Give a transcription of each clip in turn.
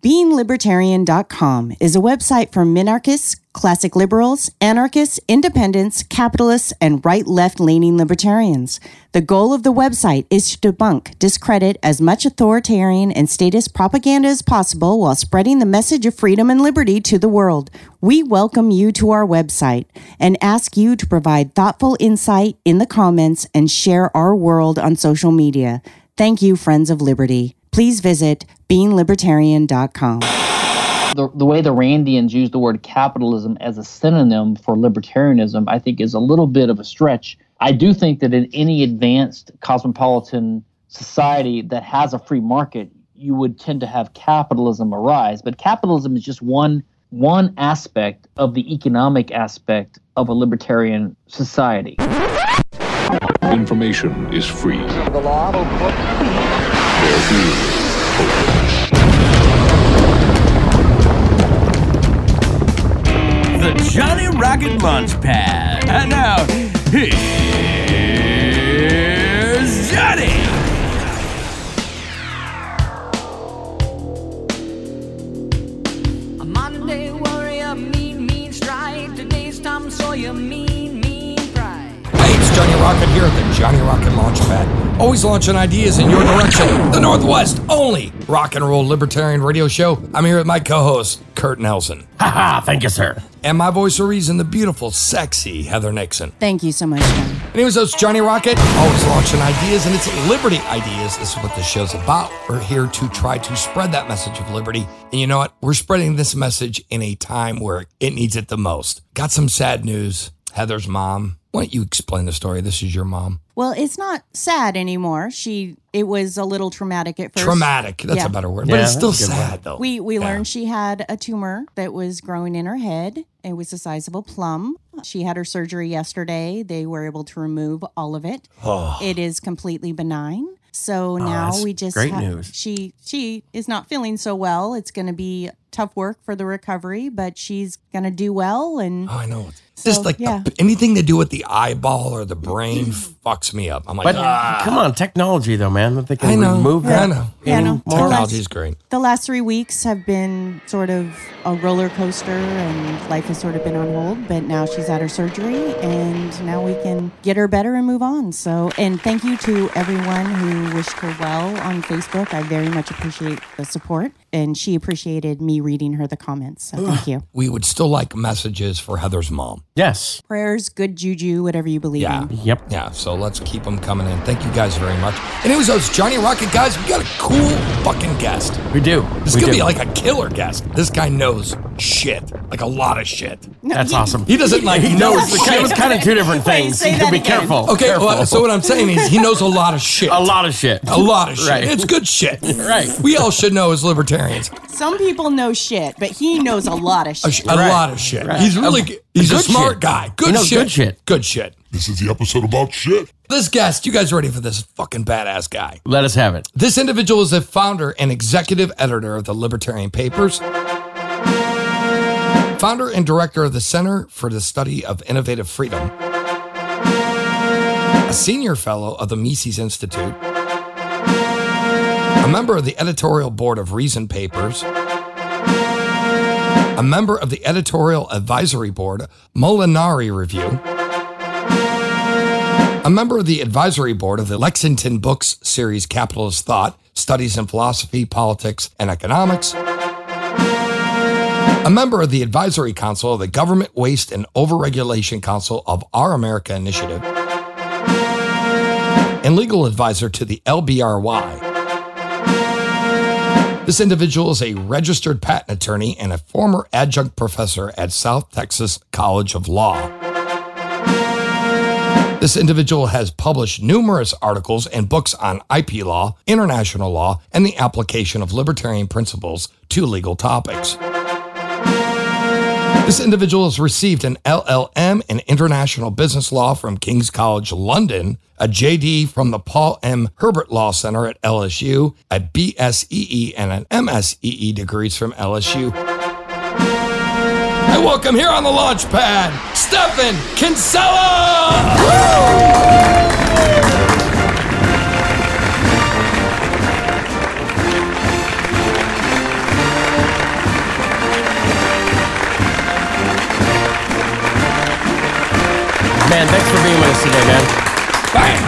BeingLibertarian.com is a website for minarchists, classic liberals, anarchists, independents, capitalists, and right left leaning libertarians. The goal of the website is to debunk, discredit as much authoritarian and statist propaganda as possible while spreading the message of freedom and liberty to the world. We welcome you to our website and ask you to provide thoughtful insight in the comments and share our world on social media. Thank you, Friends of Liberty. Please visit beinglibertarian.com. The, the way the Randians use the word capitalism as a synonym for libertarianism, I think, is a little bit of a stretch. I do think that in any advanced cosmopolitan society that has a free market, you would tend to have capitalism arise. But capitalism is just one one aspect of the economic aspect of a libertarian society. Information is free. The law. The Johnny Rocket Launch Pad. And now, here's Johnny. A Monday warrior, mean, mean strike. Today's Tom Sawyer, mean, Johnny Rocket here at the Johnny Rocket Launchpad. Always launching ideas in your direction. The Northwest only rock and roll libertarian radio show. I'm here with my co-host, Kurt Nelson. Haha, thank you, sir. And my voice of reason, the beautiful, sexy Heather Nixon. Thank you so much, John. Anyways, it's Johnny Rocket, always launching ideas, and it's Liberty Ideas. This is what the show's about. We're here to try to spread that message of liberty. And you know what? We're spreading this message in a time where it needs it the most. Got some sad news. Heather's mom. Why don't you explain the story? This is your mom. Well, it's not sad anymore. She it was a little traumatic at first. Traumatic. That's Yeah. a better word. but Yeah, it's still that's a good sad, though. We we Yeah. learned she had a tumor that was growing in her head. It was the size of a plum. She had her surgery yesterday. They were able to remove all of it. Oh. It is completely benign. So oh, now that's we just great ha- news. She she is not feeling so well. It's going to be tough work for the recovery, but she's going to do well and Oh, I know. So, Just like yeah. the, anything to do with the eyeball or the brain fucks me up. I'm like, But ah. come on, technology though, man. That they can I know. remove I that. know. Yeah, I know. Technology is great. the last three weeks have been sort of a roller coaster and life has sort of been on hold but now she's at her surgery and now we can get her better and move on so and thank you to everyone who wished her well on facebook i very much appreciate the support and she appreciated me reading her the comments so thank you We would still like messages for Heather's mom. Yes. prayers good juju whatever you believe Yeah. in Yep. Yeah, so let's keep them coming in. Thank you guys very much. Anyways, those Johnny Rocket guys, we got a cool fucking guest. We do. This is going to be like a killer guest. This guy knows shit, like a lot of shit. That's awesome. He doesn't like He know knows. It was kind of two different Wait, things. say you that can be again. careful. Okay, Careful. well, so what I'm saying is he knows a lot of shit. a lot of shit. A lot of shit. Right. It's good shit. Right. We all should know as libertarians. Some people know shit but he knows a lot of A, shit sh- a Right. lot of shit. Right. He's really A- g- he's a, good smart shit. guy. Good He knows shit. good shit. Good shit. This is the episode about shit. This guest, you guys ready for this fucking badass guy? Let us have it. This individual is the founder and executive editor of the Libertarian Papers, founder and director of the Center for the Study of Innovative Freedom, a senior fellow of the Mises Institute, a member of the editorial board of Reason Papers, a member of the editorial advisory board Molinari Review, a member of the advisory board of the Lexington Books series Capitalist Thought, Studies in Philosophy, Politics, and Economics, a member of the advisory council of the Government Waste and Overregulation Council of Our America Initiative, and legal advisor to the LBRY. This individual is a registered patent attorney and a former adjunct professor at South Texas College of Law. This individual has published numerous articles and books on IP law, international law, and the application of libertarian principles to legal topics. This individual has received an LLM in international business law from King's College London, a JD from the Paul M. Herbert Law Center at LSU, a BSEE and an MSEE degrees from LSU. And welcome here on the launch pad, Stefan Kinsella! Man. Thanks for being with us today, man. Bam!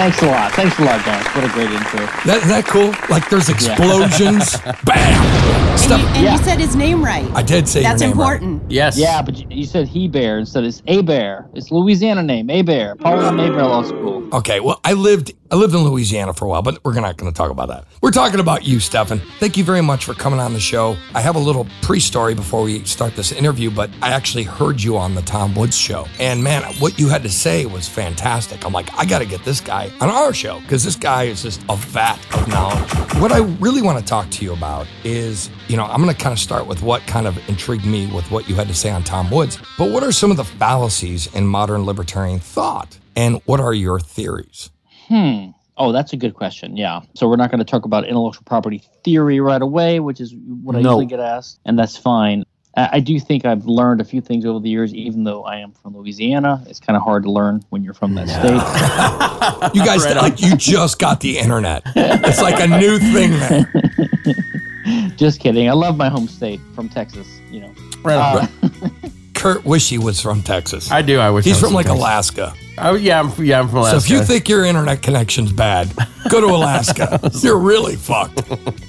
Thanks a lot. Thanks a lot, guys. What a great intro. That, that cool? Like there's explosions. Bam! And, you, and Yeah. you said his name right. I did say That's your name right. important. Yes. Yeah, but you, you said he bear instead. It's a bear. It's Louisiana name. A bear. Paul and Maybear Law School. Okay, well, I lived I lived in Louisiana for a while, but we're not going to talk about that. We're talking about you, Stefan. Thank you very much for coming on the show. I have a little pre-story before we start this interview, but I actually heard you on the Tom Woods show, and man, what you had to say was fantastic. I'm like, I got to get this guy on our show because this guy is just a vat of knowledge. What I really want to talk to you about is, you know, I'm going to kind of start with what kind of intrigued me with what you had to say on Tom Woods. But what are some of the fallacies in modern libertarian thought, and what are your theories? Hmm. Oh, that's a good question. Yeah. So we're not going to talk about intellectual property theory right away, which is what I No. usually get asked, and that's fine. I I do think I've learned a few things over the years, even though I am from Louisiana. It's kind of hard to learn when you're from that state. You guys, like, you just got the internet. It's like a new thing there. Just kidding. I love my home state from Texas. You know. Right on. Uh, Kurt wish he was from Texas. I do. I wish I He's was from like Texas. Alaska. Oh yeah, I'm yeah, I'm from Alaska. So if you think your internet connection's bad, go to Alaska. You're really fucked.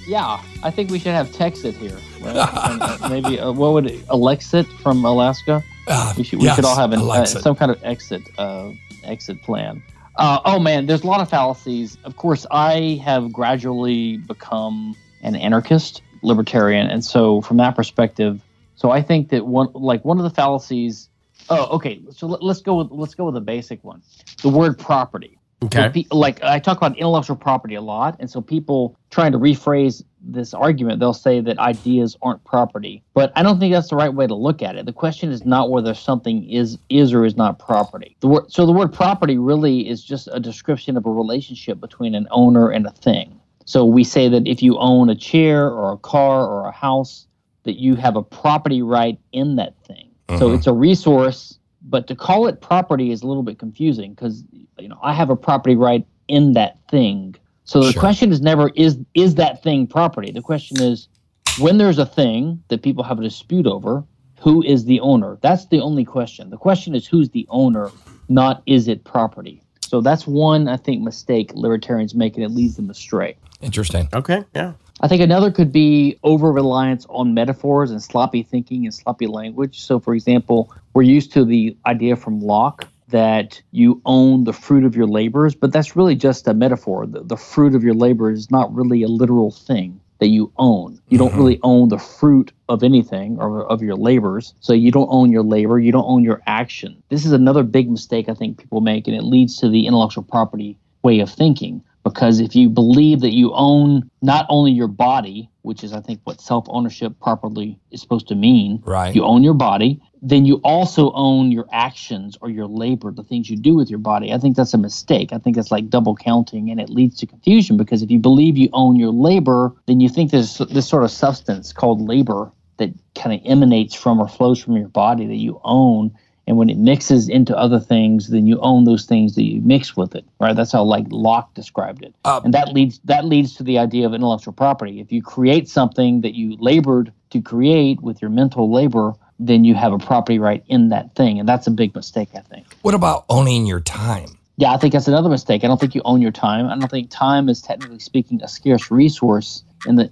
yeah, I think we should have Texit here. Right? And, uh, maybe uh, what would Alexit from Alaska? Uh, We should, we yes, should all have an, uh, some kind of exit uh, exit plan. Uh, oh man, there's a lot of fallacies. Of course, I have gradually become an anarchist, libertarian, and so from that perspective, so I think that one like one of the fallacies. Oh, okay. So let, let's go with let's go with a basic one. The word property. So okay, pe- like I talk about intellectual property a lot, and so people trying to rephrase this argument, they'll say that ideas aren't property. But I don't think that's the right way to look at it. The question is not whether something is is or is not property. The word, so the word property really is just a description of a relationship between an owner and a thing. So we say that if you own a chair or a car or a house, that you have a property right in that thing. So Mhm. it's a resource, but to call it property is a little bit confusing because you know I have a property right in that thing. So the Sure. question is never is is that thing property? The question is when there's a thing that people have a dispute over, who is the owner? That's the only question. The question is who's the owner, not is it property. So that's one I think mistake libertarians make and it leads them astray. Interesting. okay, yeah. I think another could be over reliance on metaphors and sloppy thinking and sloppy language. So, for example, we're used to the idea from Locke that you own the fruit of your labors, but that's really just a metaphor. The, the fruit of your labor is not really a literal thing that you own. You don't mm-hmm. really own the fruit of anything or of your labors. So you don't own your labor, you don't own your action. This is another big mistake I think people make, and it leads to the intellectual property way of thinking. Because if you believe that you own not only your body, which is, I think, what self ownership properly is supposed to mean, Right. you own your body, then you also own your actions or your labor, the things you do with your body. I think that's a mistake. I think that's like double counting and it leads to confusion because if you believe you own your labor, then you think there's this sort of substance called labor that kind of emanates from or flows from your body that you own. And when it mixes into other things, then you own those things that you mix with it, right? That's how like Locke described it, Uh, and that leads that leads to the idea of intellectual property. If you create something that you labored to create with your mental labor, then you have a property right in that thing, and that's a big mistake, I think. What about owning your time? Yeah, I think that's another mistake. I don't think you own your time. I don't think time is technically speaking a scarce resource. And the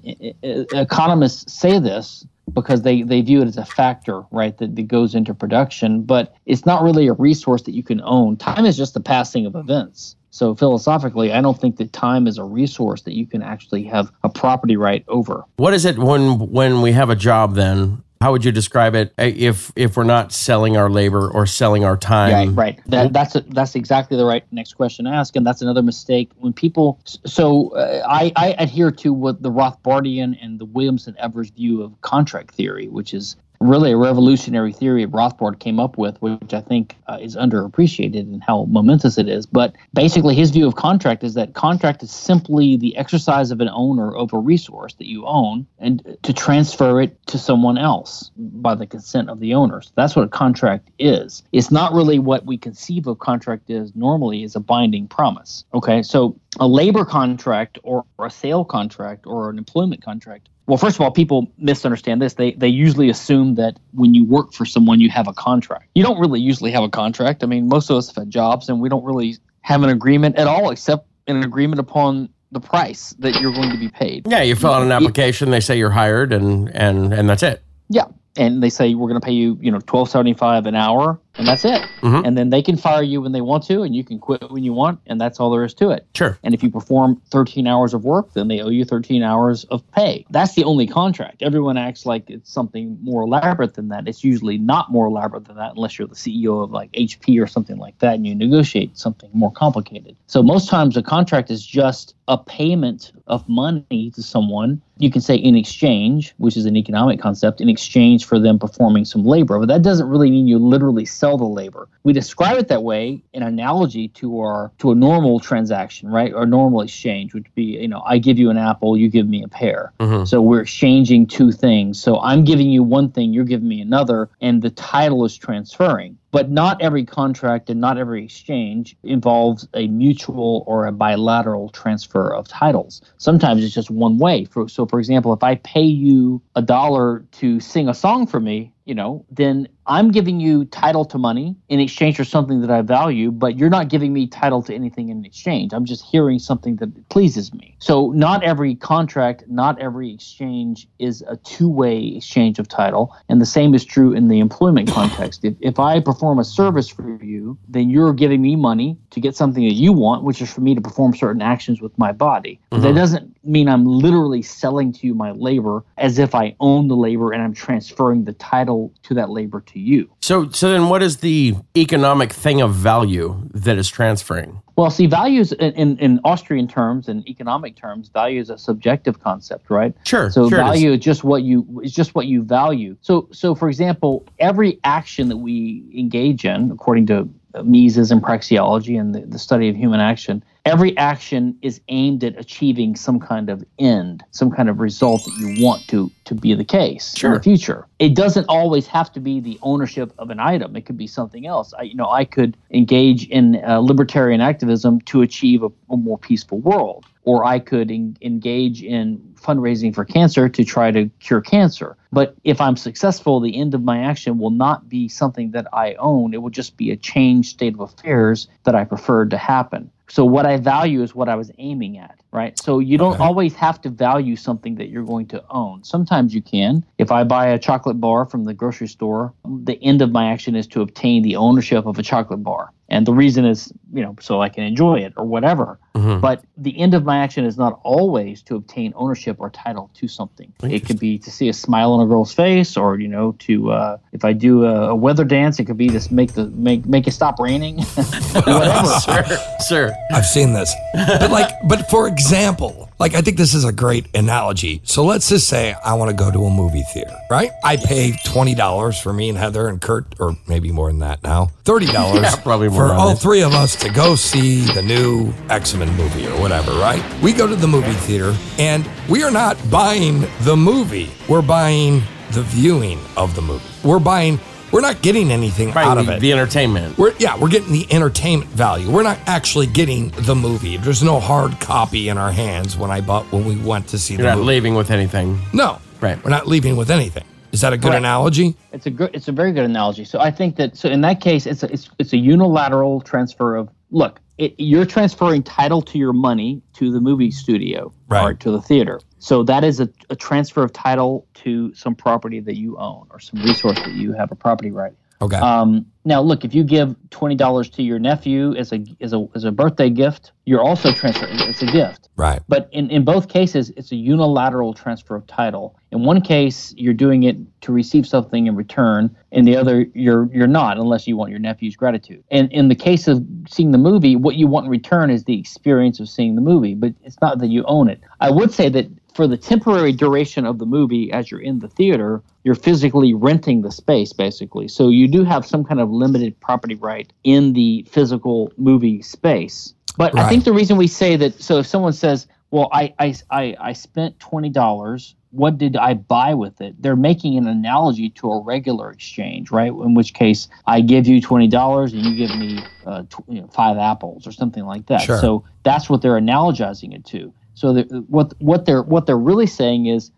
economists say this because they, they view it as a factor, right, that, that goes into production. But it's not really a resource that you can own. Time is just the passing of events. So philosophically, I don't think that time is a resource that you can actually have a property right over. What is it when when we have a job? Then how would you describe it uh, if if we're not selling our labor or selling our time? Right, right. That, that's a, that's exactly the right next question to ask, and that's another mistake when people. So uh, I, I adhere to what the Rothbardian and the Williamson Evers view of contract theory, which is really a revolutionary theory Rothbard came up with, which I think uh, is underappreciated and how momentous it is. But basically, his view of contract is that contract is simply the exercise of an owner of a resource that you own and to transfer it to someone else by the consent of the owner. So that's what a contract is. It's not really what we conceive of contract is normally is a binding promise. Okay, so a labor contract or a sale contract or an employment contract well, first of all, people misunderstand this. They they usually assume that when you work for someone, you have a contract. You don't really usually have a contract. I mean, most of us have had jobs, and we don't really have an agreement at all, except an agreement upon the price that you're going to be paid. Yeah, you fill out an application. They say you're hired, and and and that's it. Yeah, and they say we're going to pay you, you know, twelve seventy five an hour, and that's it. Mhm. And then they can fire you when they want to, and you can quit when you want, and that's all there is to it. Sure. And if you perform 13 hours of work, then they owe you 13 hours of pay. That's the only contract. Everyone acts like it's something more elaborate than that. It's usually not more elaborate than that unless you're the CEO of like HP or something like that and you negotiate something more complicated. So most times a contract is just a payment of money to someone. You can say in exchange, which is an economic concept, in exchange for them performing some labor. But that doesn't really mean you literally sell the labor. We describe it that way in analogy to our to a normal transaction, right? Or normal exchange would be, you know, I give you an apple, you give me a pear. Mhm. So we're exchanging two things. So I'm giving you one thing, you're giving me another, and the title is transferring. But not every contract and not every exchange involves a mutual or a bilateral transfer of titles. Sometimes it's just one way. For, so, for example, if I pay you a dollar to sing a song for me, you know, then I'm giving you title to money in exchange for something that I value, but you're not giving me title to anything in exchange. I'm just hearing something that pleases me. So, not every contract, not every exchange is a two way exchange of title. And the same is true in the employment context. If, if I perform a service for you, then you're giving me money to get something that you want, which is for me to perform certain actions with my body. But That mm-hmm. doesn't mean I'm literally selling to you my labor as if I own the labor and I'm transferring the title to that labor to you. So so then, what is the economic thing of value that is transferring? Well, see, values in, in, in Austrian terms and economic terms, value is a subjective concept, right? Sure. So sure it is. value is just what you is just what you value. So so for example, every action that we engage in, according to Mises and praxeology and the, the study of human action, every action is aimed at achieving some kind of end, some kind of result that you want to to be the case in the future. It doesn't always have to be the ownership of an item. It could be something else. I, you know, I could engage in uh, libertarian activism to achieve a, a more peaceful world, or I could en- engage in fundraising for cancer to try to cure cancer. But if I'm successful, the end of my action will not be something that I own. It will just be a changed state of affairs that I preferred to happen. So what I value is what I was aiming at, right? So you don't Okay. always have to value something that you're going to own. Sometimes you can. If I buy a chocolate bar from the grocery store, the end of my action is to obtain the ownership of a chocolate bar. And the reason is, you know, so I can enjoy it or whatever. Mhm. But the end of my action is not always to obtain ownership or title to something. It could be to see a smile on a girl's face, or you know, to uh, if I do a, a weather dance, it could be to make the make make it stop raining. whatever. sure, sure. I've seen this. But like, but for example, like I think this is a great analogy. So let's just say I want to go to a movie theater, right? I pay twenty dollars for me and Heather and Kurt, or maybe more than that now. Thirty dollars Yeah, probably more for all three of us to go see the new X-Men movie or whatever, right? We go to the movie theater and we are not buying the movie. We're buying the viewing of the movie. We're buying we're not getting anything Right, out of the, it. the entertainment. We're yeah, we're getting the entertainment value. We're not actually getting the movie. There's no hard copy in our hands when I bought when we went to see You're the not movie. leaving with anything. no, Right. We're not leaving with anything. Is that a good Correct. analogy? It's a good. It's a very good analogy. So I think that. So in that case, it's a it's it's a unilateral transfer of look. It, you're transferring title to your money to the movie studio Right. or to the theater. So that is a, a transfer of title to some property that you own or some resource that you have a property right. Okay. Um, now, look, if you give twenty dollars to your nephew as a as a as a birthday gift, you're also transferring. It's a gift. right. But in, in both cases, it's a unilateral transfer of title. In one case, you're doing it to receive something in return. In the other, you're you're not, unless you want your nephew's gratitude. And in the case of seeing the movie, what you want in return is the experience of seeing the movie, but it's not that you own it. I would say that for the temporary duration of the movie, as you're in the theater, you're physically renting the space, basically. So you do have some kind of limited property right in the physical movie space. But I think the reason we say that, so if someone says, well, I, I, I, I spent $20, what did I buy with it? They're making an analogy to a regular exchange, right? In which case, I give you $20 and you give me uh, tw- you know, five apples or something like that. Sure. So that's what they're analogizing it to. So the, what what they're what they're really saying is,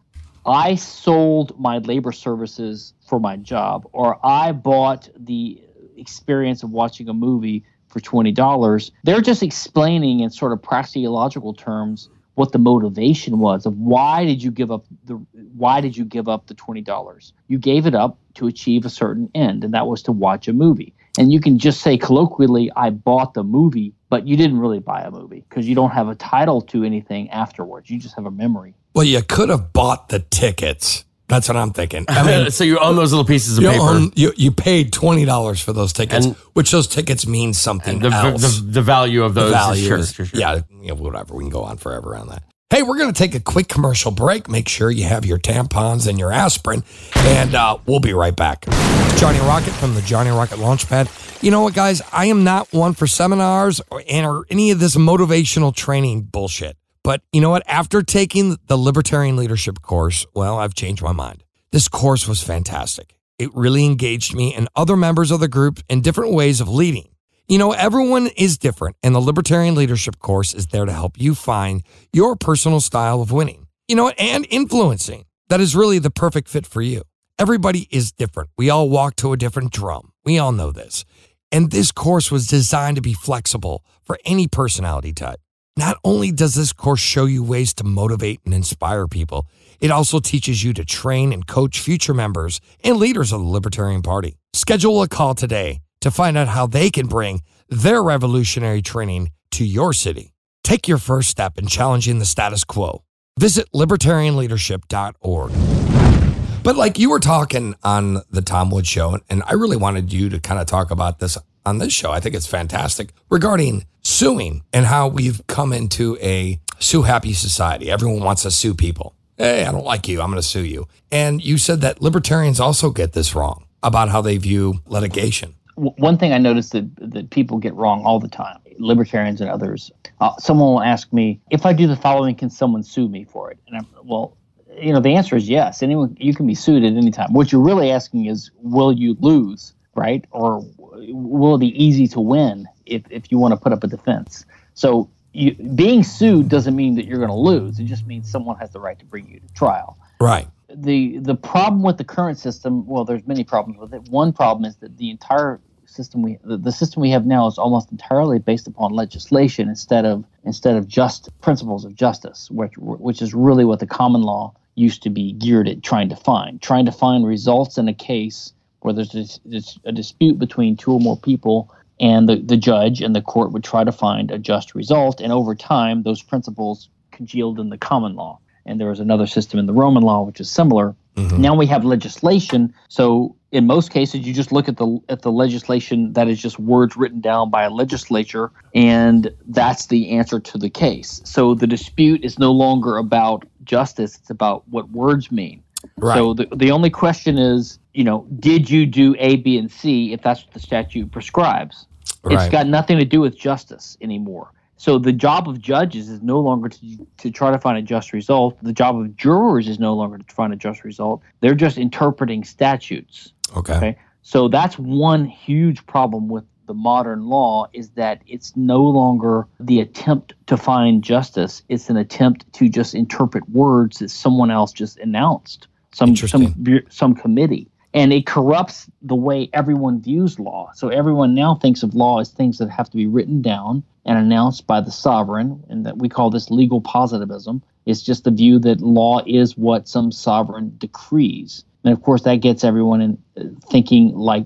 I sold my labor services for my job, or I bought the experience of watching a movie for $20, they're just explaining in sort of praxeological terms what the motivation was of why did you give up the why did you give up the $20 you gave it up to achieve a certain end and that was to watch a movie and you can just say colloquially i bought the movie but you didn't really buy a movie because you don't have a title to anything afterwards you just have a memory Well, you could have bought the tickets. That's what I'm thinking. I mean, so you own those little pieces of you, paper. own- you, you paid twenty dollars for those tickets, And- which those tickets mean something the, else. the, the value of The those. value sure, is- sure, sure. yeah, you know, whatever. We can go on forever on that. Hey, we're going to take a quick commercial break. Make sure you have your tampons and your aspirin, and uh, we'll be right back. Johnny Rocket from the Johnny Rocket Launchpad. You know what, guys? I am not one for seminars or, or any of this motivational training bullshit. But you know what? After taking the Libertarian Leadership course, well, I've changed my mind. This course was fantastic. It really engaged me and other members of the group in different ways of leading. You know, everyone is different, and the Libertarian Leadership course is there to help you find your personal style of winning, you know, and influencing that is really the perfect fit for you. Everybody is different. We all walk to a different drum. We all know this. And this course was designed to be flexible for any personality type. Not only does this course show you ways to motivate and inspire people, it also teaches you to train and coach future members and leaders of the Libertarian Party. Schedule a call today to find out how they can bring their revolutionary training to your city. Take your first step in challenging the status quo. Visit libertarianleadership.org. But like you were talking on the Tom Woods show, and- I really wanted you to kind of talk about this on this show. I think it's fantastic regarding suing and how we've come into a sue happy society. Everyone wants to sue people. Hey, I don't like you. I'm going to sue you. And you said that libertarians also get this wrong about how they view litigation. W- one thing I noticed that that people get wrong all the time, libertarians and others. Uh, someone will ask me, "If I do the following, can someone sue me for it?" And I'm, well, you know, the answer is yes. Anyone, you can be sued at any time. What you're really asking is, will you lose, right? Or will it be easy to win if if you want to put up a defense? So. You, being sued doesn't mean that you're going to lose. It just means someone has the right to bring you to trial Right. the the problem with the current system well there's many problems with it one problem is that the entire system we the, the system we have now is almost entirely based upon legislation instead of instead of just principles of justice which which is really what the common law used to be geared at trying to find trying to find results in a case where there's a, a dispute between two or more people and the, the judge and the court would try to find a just result and over time those principles congealed in the common law and there was another system in the Roman law which is similar. Mm-hmm. Now we have legislation, so in most cases you just look at the at the legislation that is just words written down by a legislature and that's the answer to the case. So the dispute is no longer about justice, it's about what words mean. Right. So the, the only question is, you know, did you do A, B, and C if that's what the statute prescribes? it's got nothing to do with justice anymore. So the job of judges is no longer to, to try to find a just result. The job of jurors is no longer to find a just result. They're just interpreting statutes. okay. Okay. So that's one huge problem with the modern law is that it's no longer the attempt to find justice. It's an attempt to just interpret words that someone else just announced, some some some committee, and it corrupts the way everyone views law. So everyone now thinks of law as things that have to be written down and announced by the sovereign, and that we call this legal positivism. It's just the view that law is what some sovereign decrees. And of course, that gets everyone in uh, thinking like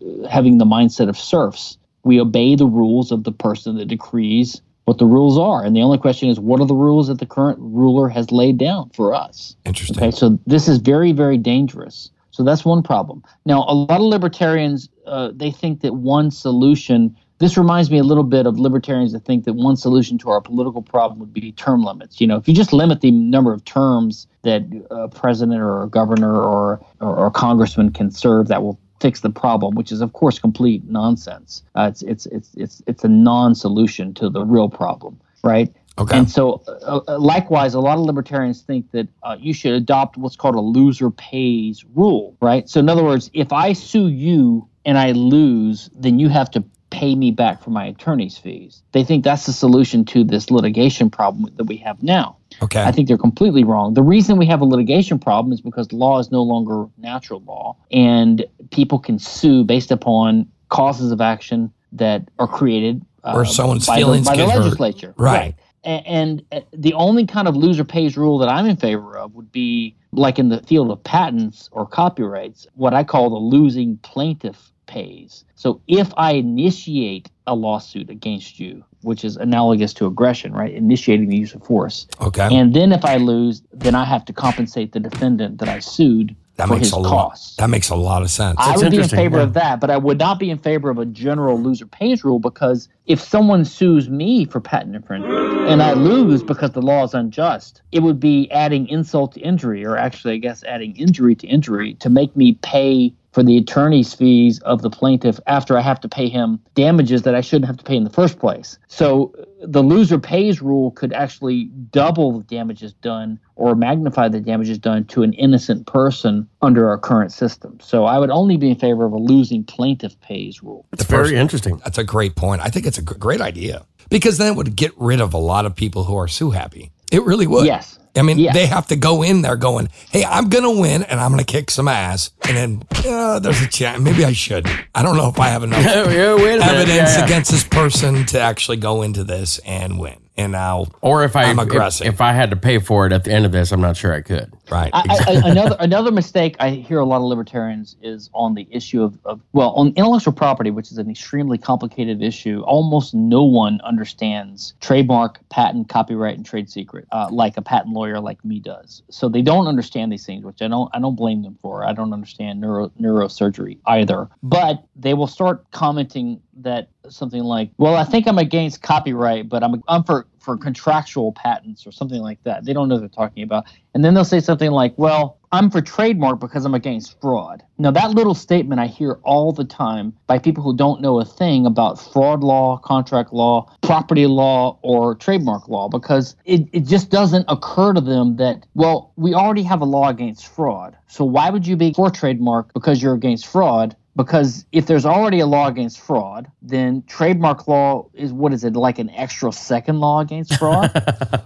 uh, having the mindset of serfs. We obey the rules of the person that decrees what the rules are. And the only question is, what are the rules that the current ruler has laid down for us? Interesting. Okay, so this is very, very dangerous. So that's one problem. Now, a lot of libertarians uh, they think that one solution. This reminds me a little bit of libertarians that think that one solution to our political problem would be term limits. You know, if you just limit the number of terms that a president or a governor or or, or a congressman can serve, that will fix the problem, which is of course complete nonsense. Uh, it's it's it's it's it's a non-solution to the real problem, right? Okay. And so, uh, uh, likewise, a lot of libertarians think that uh, you should adopt what's called a loser pays rule, right? So, in other words, if I sue you and I lose, then you have to pay me back for my attorney's fees. They think that's the solution to this litigation problem that we have now. Okay. I think they're completely wrong. The reason we have a litigation problem is because law is no longer natural law, and people can sue based upon causes of action that are created uh, Or someone's by feelings the, by the get hurt. legislature. Right. And, uh, the only kind of loser pays rule that I'm in favor of would be like in the field of patents or copyrights, what I call the losing plaintiff pays. So if I initiate a lawsuit against you, which is analogous to aggression, right? Initiating the use of force. Okay. And then if I lose, then I have to compensate the defendant that I sued that for makes his a lot. costs. That makes a lot of sense. I That's would be in favor yeah. of that, but I would not be in favor of a general loser pays rule because if someone sues me for patent infringement and I lose because the law is unjust, it would be adding insult to injury, or actually, I guess, adding injury to injury to make me pay for the attorney's fees of the plaintiff after I have to pay him damages that I shouldn't have to pay in the first place. So the loser pays rule could actually double the damages done or magnify the damages done to an innocent person under our current system. So I would only be in favor of a losing plaintiff pays rule. It's very interesting. That's a great point. I think it's a great idea because then it would get rid of a lot of people who are sue happy. It really would. Yes. I mean, Yes. they have to go in there going, "Hey, I'm gonna win, and I'm gonna kick some ass." And then uh, there's a chance. Maybe I should. I don't know if I have enough yeah, wait a minute. evidence Yeah, yeah. against this person to actually go into this and win. And I'll Or if I I'm if- aggressive. If, I had to pay for it at the end of this, I'm not sure I could. right? I, I, I- another another mistake I hear a lot of libertarians is on the issue of, of well on intellectual property, which is an extremely complicated issue. Almost no one understands trademark, patent, copyright, and trade secret uh, like a patent lawyer like me does. So they don't understand these things, which I don't I don't blame them for. I don't understand neuro neurosurgery either, but they will start commenting that something like, "Well, I think I'm against copyright, but I'm I'm for for contractual patents or something like that." They don't know what they're talking about, and then they'll say something like, "Well, I'm for trademark because I'm against fraud." Now, that little statement I hear all the time by people who don't know a thing about fraud law, contract law, property law, or trademark law because it, it just doesn't occur to them that, well, we already have a law against fraud. So why would you be for trademark because you're against fraud? Because if there's already a law against fraud, then trademark law is what is it like an extra second law against fraud?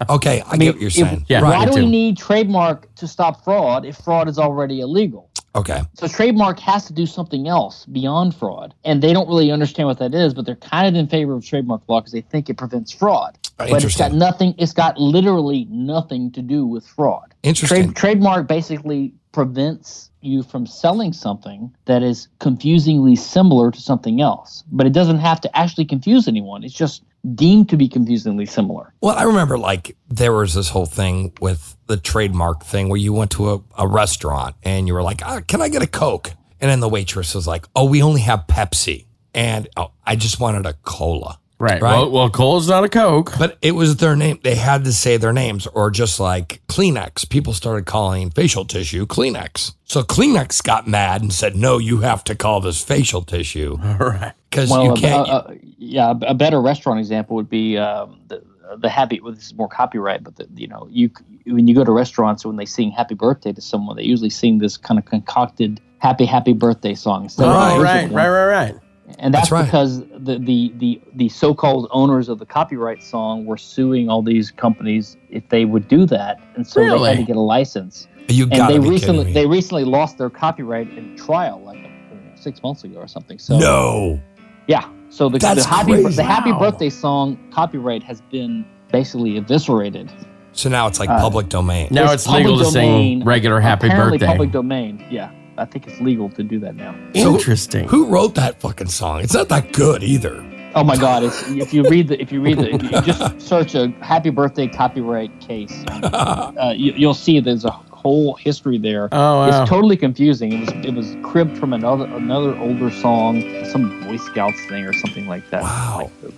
okay, I, get what you're if- saying. Yeah. why me do we need trademark to stop fraud if fraud is already illegal? Okay, So trademark has to do something else beyond fraud, and they don't really understand what that is. But they're kind of in favor of trademark law because they think it prevents fraud. Uh, but it's got nothing. It's got literally nothing to do with fraud. Interesting. Trade, trademark basically prevents you from selling something that is confusingly similar to something else, but it doesn't have to actually confuse anyone. It's just deemed to be confusingly similar. Well, I remember like there was this whole thing with the trademark thing where you went to a, a restaurant and you were like, ah, "Can I get a Coke?" And then the waitress was like, "Oh, we only have Pepsi," and oh, I just wanted a cola. Right. Right. Well, well, Cole's not a Coke. But it was their name. They had to say their names, or just like Kleenex. People started calling facial tissue Kleenex. So Kleenex got mad and said, "No, you have to call this facial tissue right. because Well, you a- can't." a- a- yeah, a a better restaurant example would be um, the the happy. Well, this is more copyright, but the, you know, you when you go to restaurants when they sing "Happy Birthday" to someone, they usually sing this kind of concocted "Happy Happy Birthday" song. instead Oh, original right, right, right, right. And that's, That's right. because the, the the the so-called owners of the copyright song were suing all these companies if they would do that, and so they had to get a license. you And gotta they be recently kidding me. they recently lost their copyright in trial, like I six months ago or something. So no. yeah. So the, That's the happy crazy. the happy Wow. birthday song copyright has been basically eviscerated. So now it's like Uh, public domain. Now It's it's legal to public sing domain. regular happy Apparently birthday. public domain. Yeah. I think it's legal to do that now. So Interesting. Who wrote that fucking song? It's not that good either. Oh my God! It's, if you read the if you read the if you just search a happy birthday copyright case, uh, you, you'll see there's a whole history there. Oh, wow. It's totally confusing. It was it was cribbed from another another older song, some Boy Scouts thing or something like that. Wow. Like,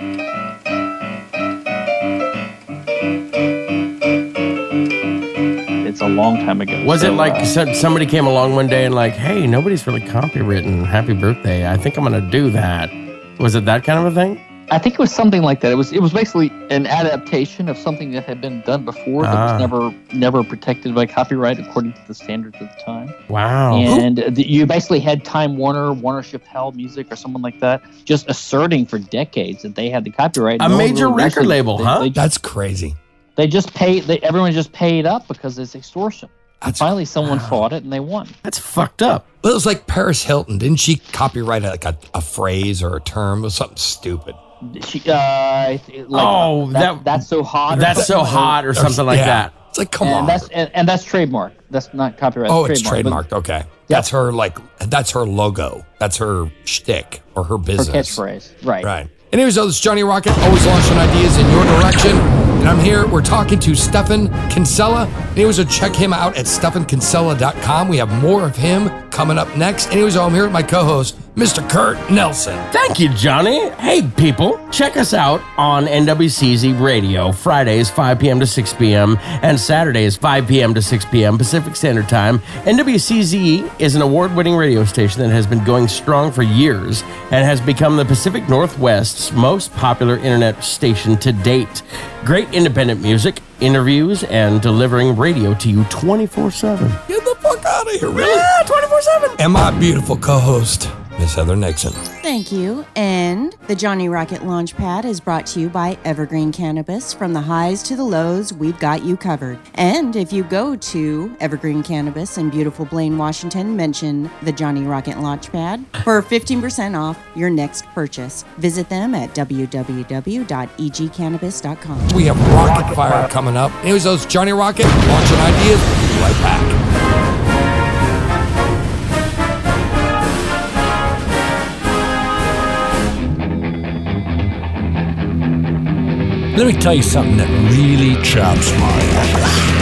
it's long time ago. Was it like uh, so- somebody came along one day and like, hey, nobody's really copywritten happy birthday. I think I'm going to do that. Was it that kind of a thing? I think it was something like that. It was it was basically an adaptation of something that had been done before that Ah. was never never protected by copyright according to the standards of the time. Wow. And the, you basically had Time Warner, Warner Chappell Music, or someone like that, just asserting for decades that they had the copyright. A No one major record label, They- huh? They, That's crazy. They just paid. They, everyone just paid up because it's extortion. That's Finally, someone fought it and they won. That's fucked up. Well, it was like Paris Hilton. Didn't she copyright like a, a phrase or a term? It was something stupid. She, uh, like, Oh, that, that- that's so hot. That's so hot or something like Yeah. that. It's like, come And on. that's and, and that's trademark. That's not copyright. oh, it's trademark, trademarked. Okay. That's her, like, that's her logo. That's her shtick or her business. Her catchphrase, right? Right. Anyways, though, this is Johnny Rocket, always launching ideas in your direction. And I'm here, we're talking to Stefan Kinsella. Anyways, check him out at stefankinsella.com. We have more of him coming up next. And anyways, I'm here with my co host, Mr. Kurt Nelson. Thank you, Johnny. Hey, people, check us out on NWCZ Radio, Fridays, 5 p.m. to 6 p.m., and Saturdays, 5 p.m. to 6 p.m. Pacific Standard Time. NWCZ is an award winning radio station that has been going strong for years and has become the Pacific Northwest's most popular internet station to date. Great independent music, interviews, and delivering radio to you 24 7. Get the fuck out of here, really? Yeah, 24 7. And my beautiful co host, Miss Heather Nixon. Thank you. And the Johnny Rocket Launchpad is brought to you by Evergreen Cannabis. From the highs to the lows, we've got you covered. And if you go to Evergreen Cannabis in beautiful Blaine, Washington, mention the Johnny Rocket Launchpad for 15% off your next purchase. Visit them at www.egcannabis.com. We have Rocket Fire coming up. Anyways, those Johnny Rocket launching ideas. We'll be right back. Let me tell you something that really chaps my ass.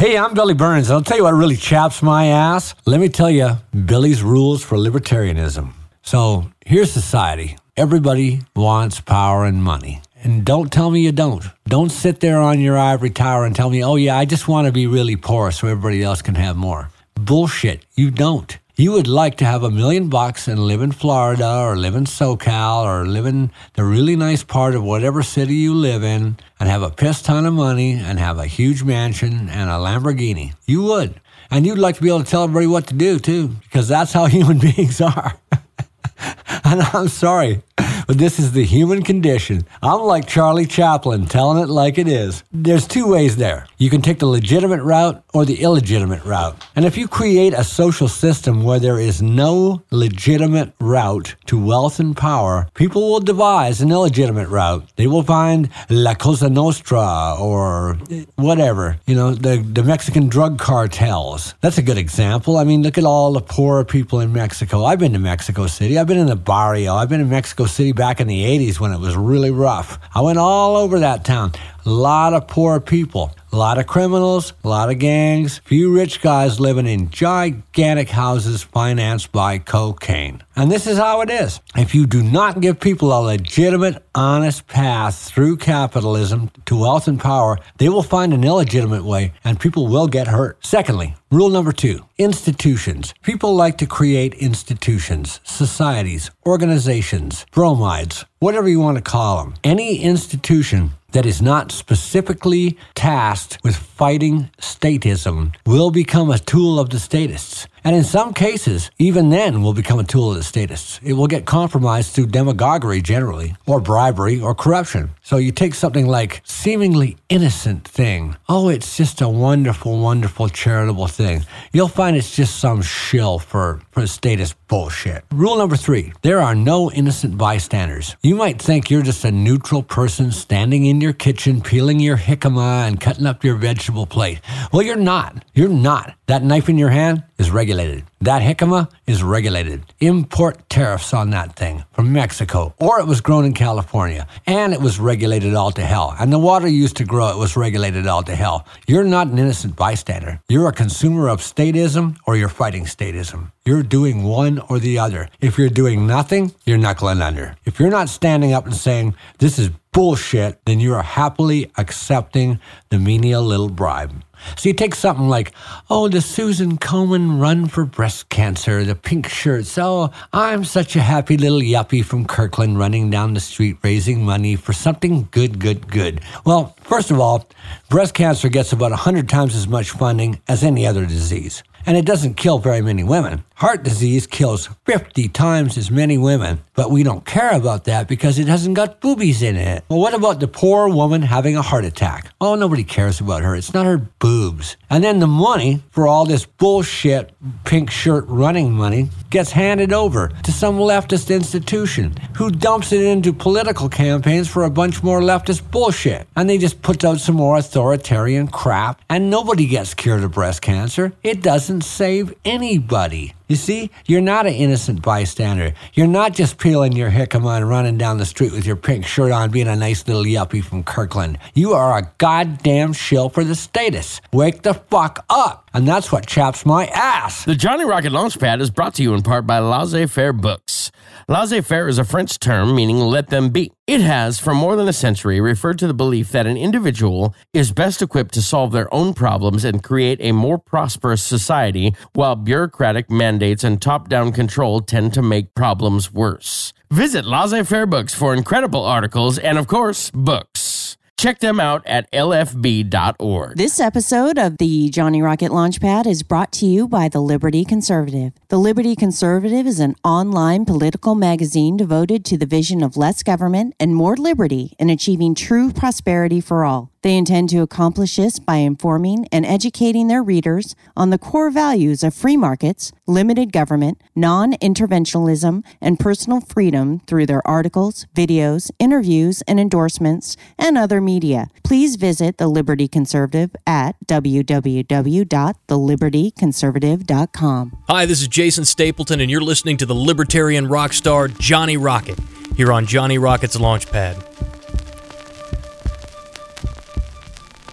Hey, I'm Billy Burns. And I'll tell you what really chaps my ass. Let me tell you Billy's rules for libertarianism. So here's society everybody wants power and money. And don't tell me you don't. Don't sit there on your ivory tower and tell me, oh, yeah, I just want to be really poor so everybody else can have more. Bullshit. You don't. You would like to have a million bucks and live in Florida or live in SoCal or live in the really nice part of whatever city you live in and have a piss ton of money and have a huge mansion and a Lamborghini. You would. And you'd like to be able to tell everybody what to do too, because that's how human beings are. and I'm sorry, but this is the human condition. I'm like Charlie Chaplin, telling it like it is. There's two ways there. You can take the legitimate route or the illegitimate route. And if you create a social system where there is no legitimate route to wealth and power, people will devise an illegitimate route. They will find La Cosa Nostra or eh, whatever, you know, the, the Mexican drug cartels. That's a good example. I mean, look at all the poor people in Mexico. I've been to Mexico City. I've been in the barrio. I've been in Mexico City back in the 80s when it was really rough. I went all over that town. A lot of poor people, a lot of criminals, a lot of gangs, few rich guys living in gigantic houses financed by cocaine. And this is how it is. If you do not give people a legitimate, honest path through capitalism to wealth and power, they will find an illegitimate way and people will get hurt. Secondly, rule number two institutions. People like to create institutions, societies, organizations, bromides, whatever you want to call them. Any institution that is not specifically tasked with fighting statism will become a tool of the statists. And in some cases, even then will become a tool of the statists. It will get compromised through demagoguery generally, or bribery, or corruption. So you take something like seemingly innocent thing. Oh, it's just a wonderful, wonderful charitable thing. You'll find it's just some shill for, for statist bullshit. Rule number three, there are no innocent bystanders. You might think you're just a neutral person standing in your kitchen, peeling your jicama and cutting up your vegetable plate. Well, you're not. You're not. That knife in your hand is regulated. That jicama is regulated. Import tariffs on that thing from Mexico, or it was grown in California, and it was regulated all to hell. And the water used to grow it was regulated all to hell. You're not an innocent bystander. You're a consumer of statism, or you're fighting statism. You're doing one or the other. If you're doing nothing, you're knuckling under. If you're not standing up and saying, this is bullshit, then you are happily accepting the menial little bribe. So you take something like, oh, the Susan Komen run for breast cancer, the pink shirts. Oh, I'm such a happy little yuppie from Kirkland running down the street raising money for something good, good, good. Well, first of all, breast cancer gets about 100 times as much funding as any other disease. And it doesn't kill very many women. Heart disease kills 50 times as many women, but we don't care about that because it hasn't got boobies in it. Well, what about the poor woman having a heart attack? Oh, nobody cares about her. It's not her boobs. And then the money for all this bullshit pink shirt running money gets handed over to some leftist institution who dumps it into political campaigns for a bunch more leftist bullshit. And they just put out some more authoritarian crap, and nobody gets cured of breast cancer. It doesn't save anybody. You see, you're not an innocent bystander. You're not just peeling your hickam and running down the street with your pink shirt on, being a nice little yuppie from Kirkland. You are a goddamn shill for the status. Wake the fuck up. And that's what chaps my ass. The Johnny Rocket Launchpad is brought to you in part by Laissez Faire Books. Laissez faire is a French term meaning let them be. It has, for more than a century, referred to the belief that an individual is best equipped to solve their own problems and create a more prosperous society, while bureaucratic mandates and top down control tend to make problems worse. Visit Laissez Faire Books for incredible articles and, of course, books. Check them out at lfb.org. This episode of the Johnny Rocket Launchpad is brought to you by the Liberty Conservative. The Liberty Conservative is an online political magazine devoted to the vision of less government and more liberty in achieving true prosperity for all. They intend to accomplish this by informing and educating their readers on the core values of free markets, limited government, non interventionism, and personal freedom through their articles, videos, interviews, and endorsements, and other media. Please visit the Liberty Conservative at www.thelibertyconservative.com. Hi, this is Jason Stapleton, and you're listening to the libertarian rock star Johnny Rocket here on Johnny Rocket's Launchpad.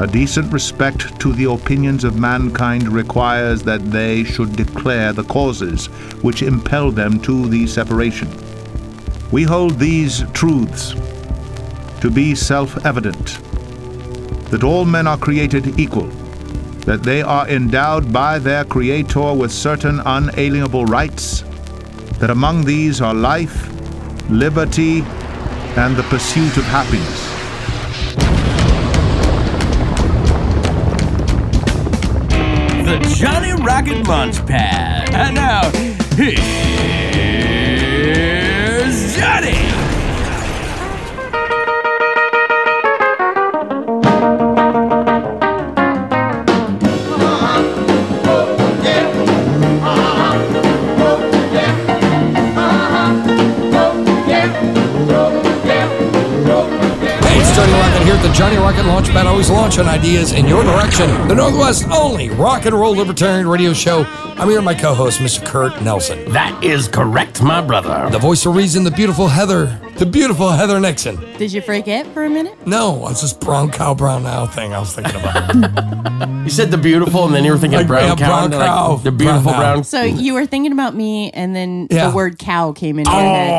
a decent respect to the opinions of mankind requires that they should declare the causes which impel them to the separation. We hold these truths to be self evident that all men are created equal, that they are endowed by their Creator with certain unalienable rights, that among these are life, liberty, and the pursuit of happiness. Johnny Rocket Launchpad. And now, here's Johnny. At Johnny Rocket Launchpad, always launching ideas in your direction. The Northwest only rock and roll libertarian radio show. I'm here with my co-host, Mr. Kurt Nelson. That is correct, my brother. The voice of reason, the beautiful Heather, the beautiful Heather Nixon. Did you forget for a minute? No, it's this brown cow, brown now thing I was thinking about. You said the beautiful, and then you were thinking Like, brown yeah, cow. brown and, like, the beautiful brown cow. brown. So you were thinking about me, and then Yeah. the word cow came into your head.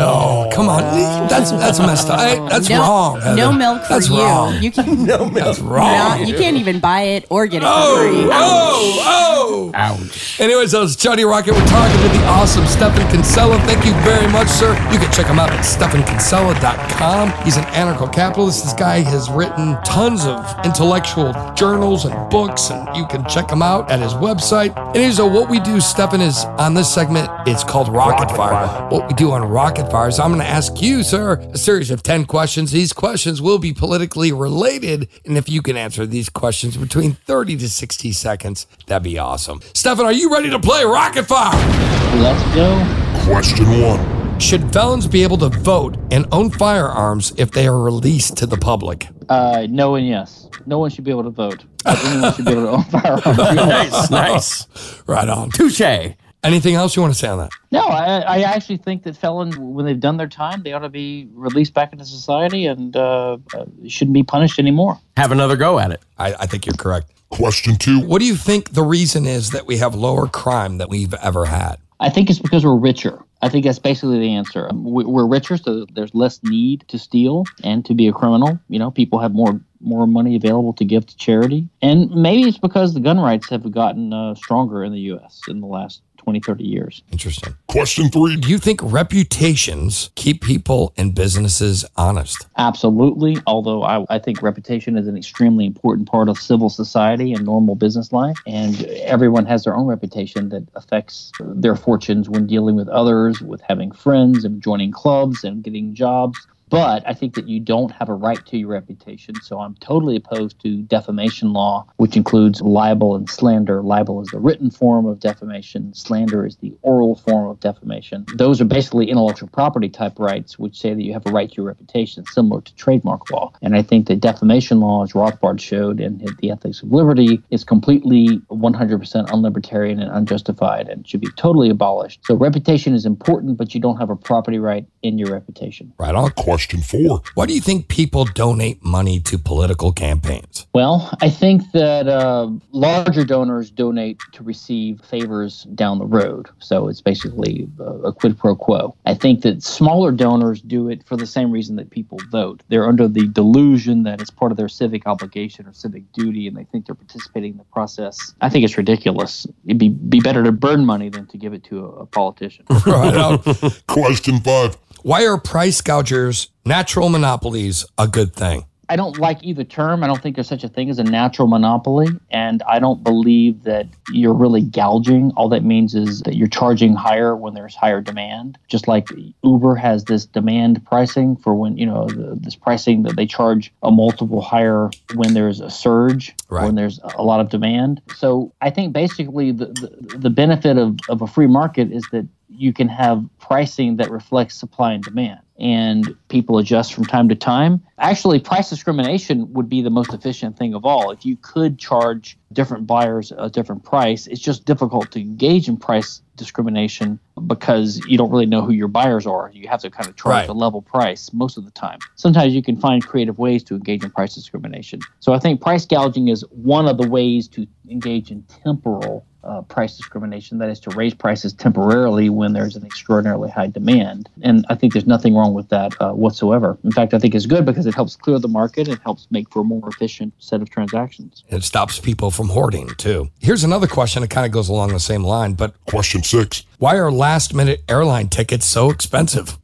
oh, come on. That's that's messed up. Hey, that's no, wrong. Heather. No milk for that's you. Wrong. You can no milk. That's wrong. you can't even buy it or get it for Oh, free. oh, oh. Ouch. Anyways, that was Johnny Rocket. We're talking to the awesome Stephan Kinsella. Thank you very much, sir. You can check him out at stephankinsella.com. He's an anarcho-capitalist. This guy has written tons of intellectual journals and books, and you can check him out at his website. And here's a, what we do, Stephan, is on this segment, it's called Rocket, Fire. What we do on Rocket Fire is I'm going to ask you, sir, a series of 10 questions. These questions will be politically related, and if you can answer these questions between 30 to 60 seconds, that'd be awesome. Stephan, are you ready to play Rocket Fire? Let's go. Question one. Should felons be able to vote and own firearms if they are released to the public? Uh, no and yes. No one should be able to vote. But anyone should be able to own firearms. Nice, nice. Right on. Touche. Anything else you want to say on that? No, I, I actually think that felons, when they've done their time, they ought to be released back into society and uh, uh, shouldn't be punished anymore. Have another go at it. I, I think you're correct. Question two. What do you think the reason is that we have lower crime than we've ever had? I think it's because we're richer. I think that's basically the answer. Um, we- We're richer, so there's less need to steal and to be a criminal. You know, people have more more money available to give to charity, and maybe it's because the gun rights have gotten uh, stronger in the U.S. in the last 20, 30 years. Interesting. Question three. Do you think reputations keep people and businesses honest? Absolutely. Although I, I think reputation is an extremely important part of civil society and normal business life. And everyone has their own reputation that affects their fortunes when dealing with others, with having friends and joining clubs and getting jobs. But I think that you don't have a right to your reputation. So I'm totally opposed to defamation law, which includes libel and slander. Libel is the written form of defamation, slander is the oral form of defamation. Those are basically intellectual property type rights, which say that you have a right to your reputation, similar to trademark law. And I think that defamation law, as Rothbard showed in The Ethics of Liberty, is completely 100% unlibertarian and unjustified and should be totally abolished. So reputation is important, but you don't have a property right in your reputation. Right on. Question four. Why do you think people donate money to political campaigns? Well, I think that uh, larger donors donate to receive favors down the road. So it's basically a, a quid pro quo. I think that smaller donors do it for the same reason that people vote. They're under the delusion that it's part of their civic obligation or civic duty, and they think they're participating in the process. I think it's ridiculous. It'd be, be better to burn money than to give it to a, a politician. Right. Question five. Why are price gougers, natural monopolies, a good thing? I don't like either term. I don't think there's such a thing as a natural monopoly. And I don't believe that you're really gouging. All that means is that you're charging higher when there's higher demand. Just like Uber has this demand pricing for when, you know, the, this pricing that they charge a multiple higher when there's a surge, Right. when there's a lot of demand. So I think basically the, the, the benefit of, of a free market is that you can have pricing that reflects supply and demand and people adjust from time to time. Actually, price discrimination would be the most efficient thing of all. If you could charge different buyers a different price, it's just difficult to engage in price discrimination because you don't really know who your buyers are. You have to kind of charge Right. a level price most of the time. Sometimes you can find creative ways to engage in price discrimination. So I think price gouging is one of the ways to engage in temporal uh, price discrimination, that is to raise prices temporarily when there's an extraordinarily high demand. And I think there's nothing wrong with that uh, whatsoever. In fact, I think it's good because it helps clear the market, it helps make for a more efficient set of transactions. It stops people from hoarding too. Here's another question that kind of goes along the same line, but Question six. why are last minute airline tickets so expensive?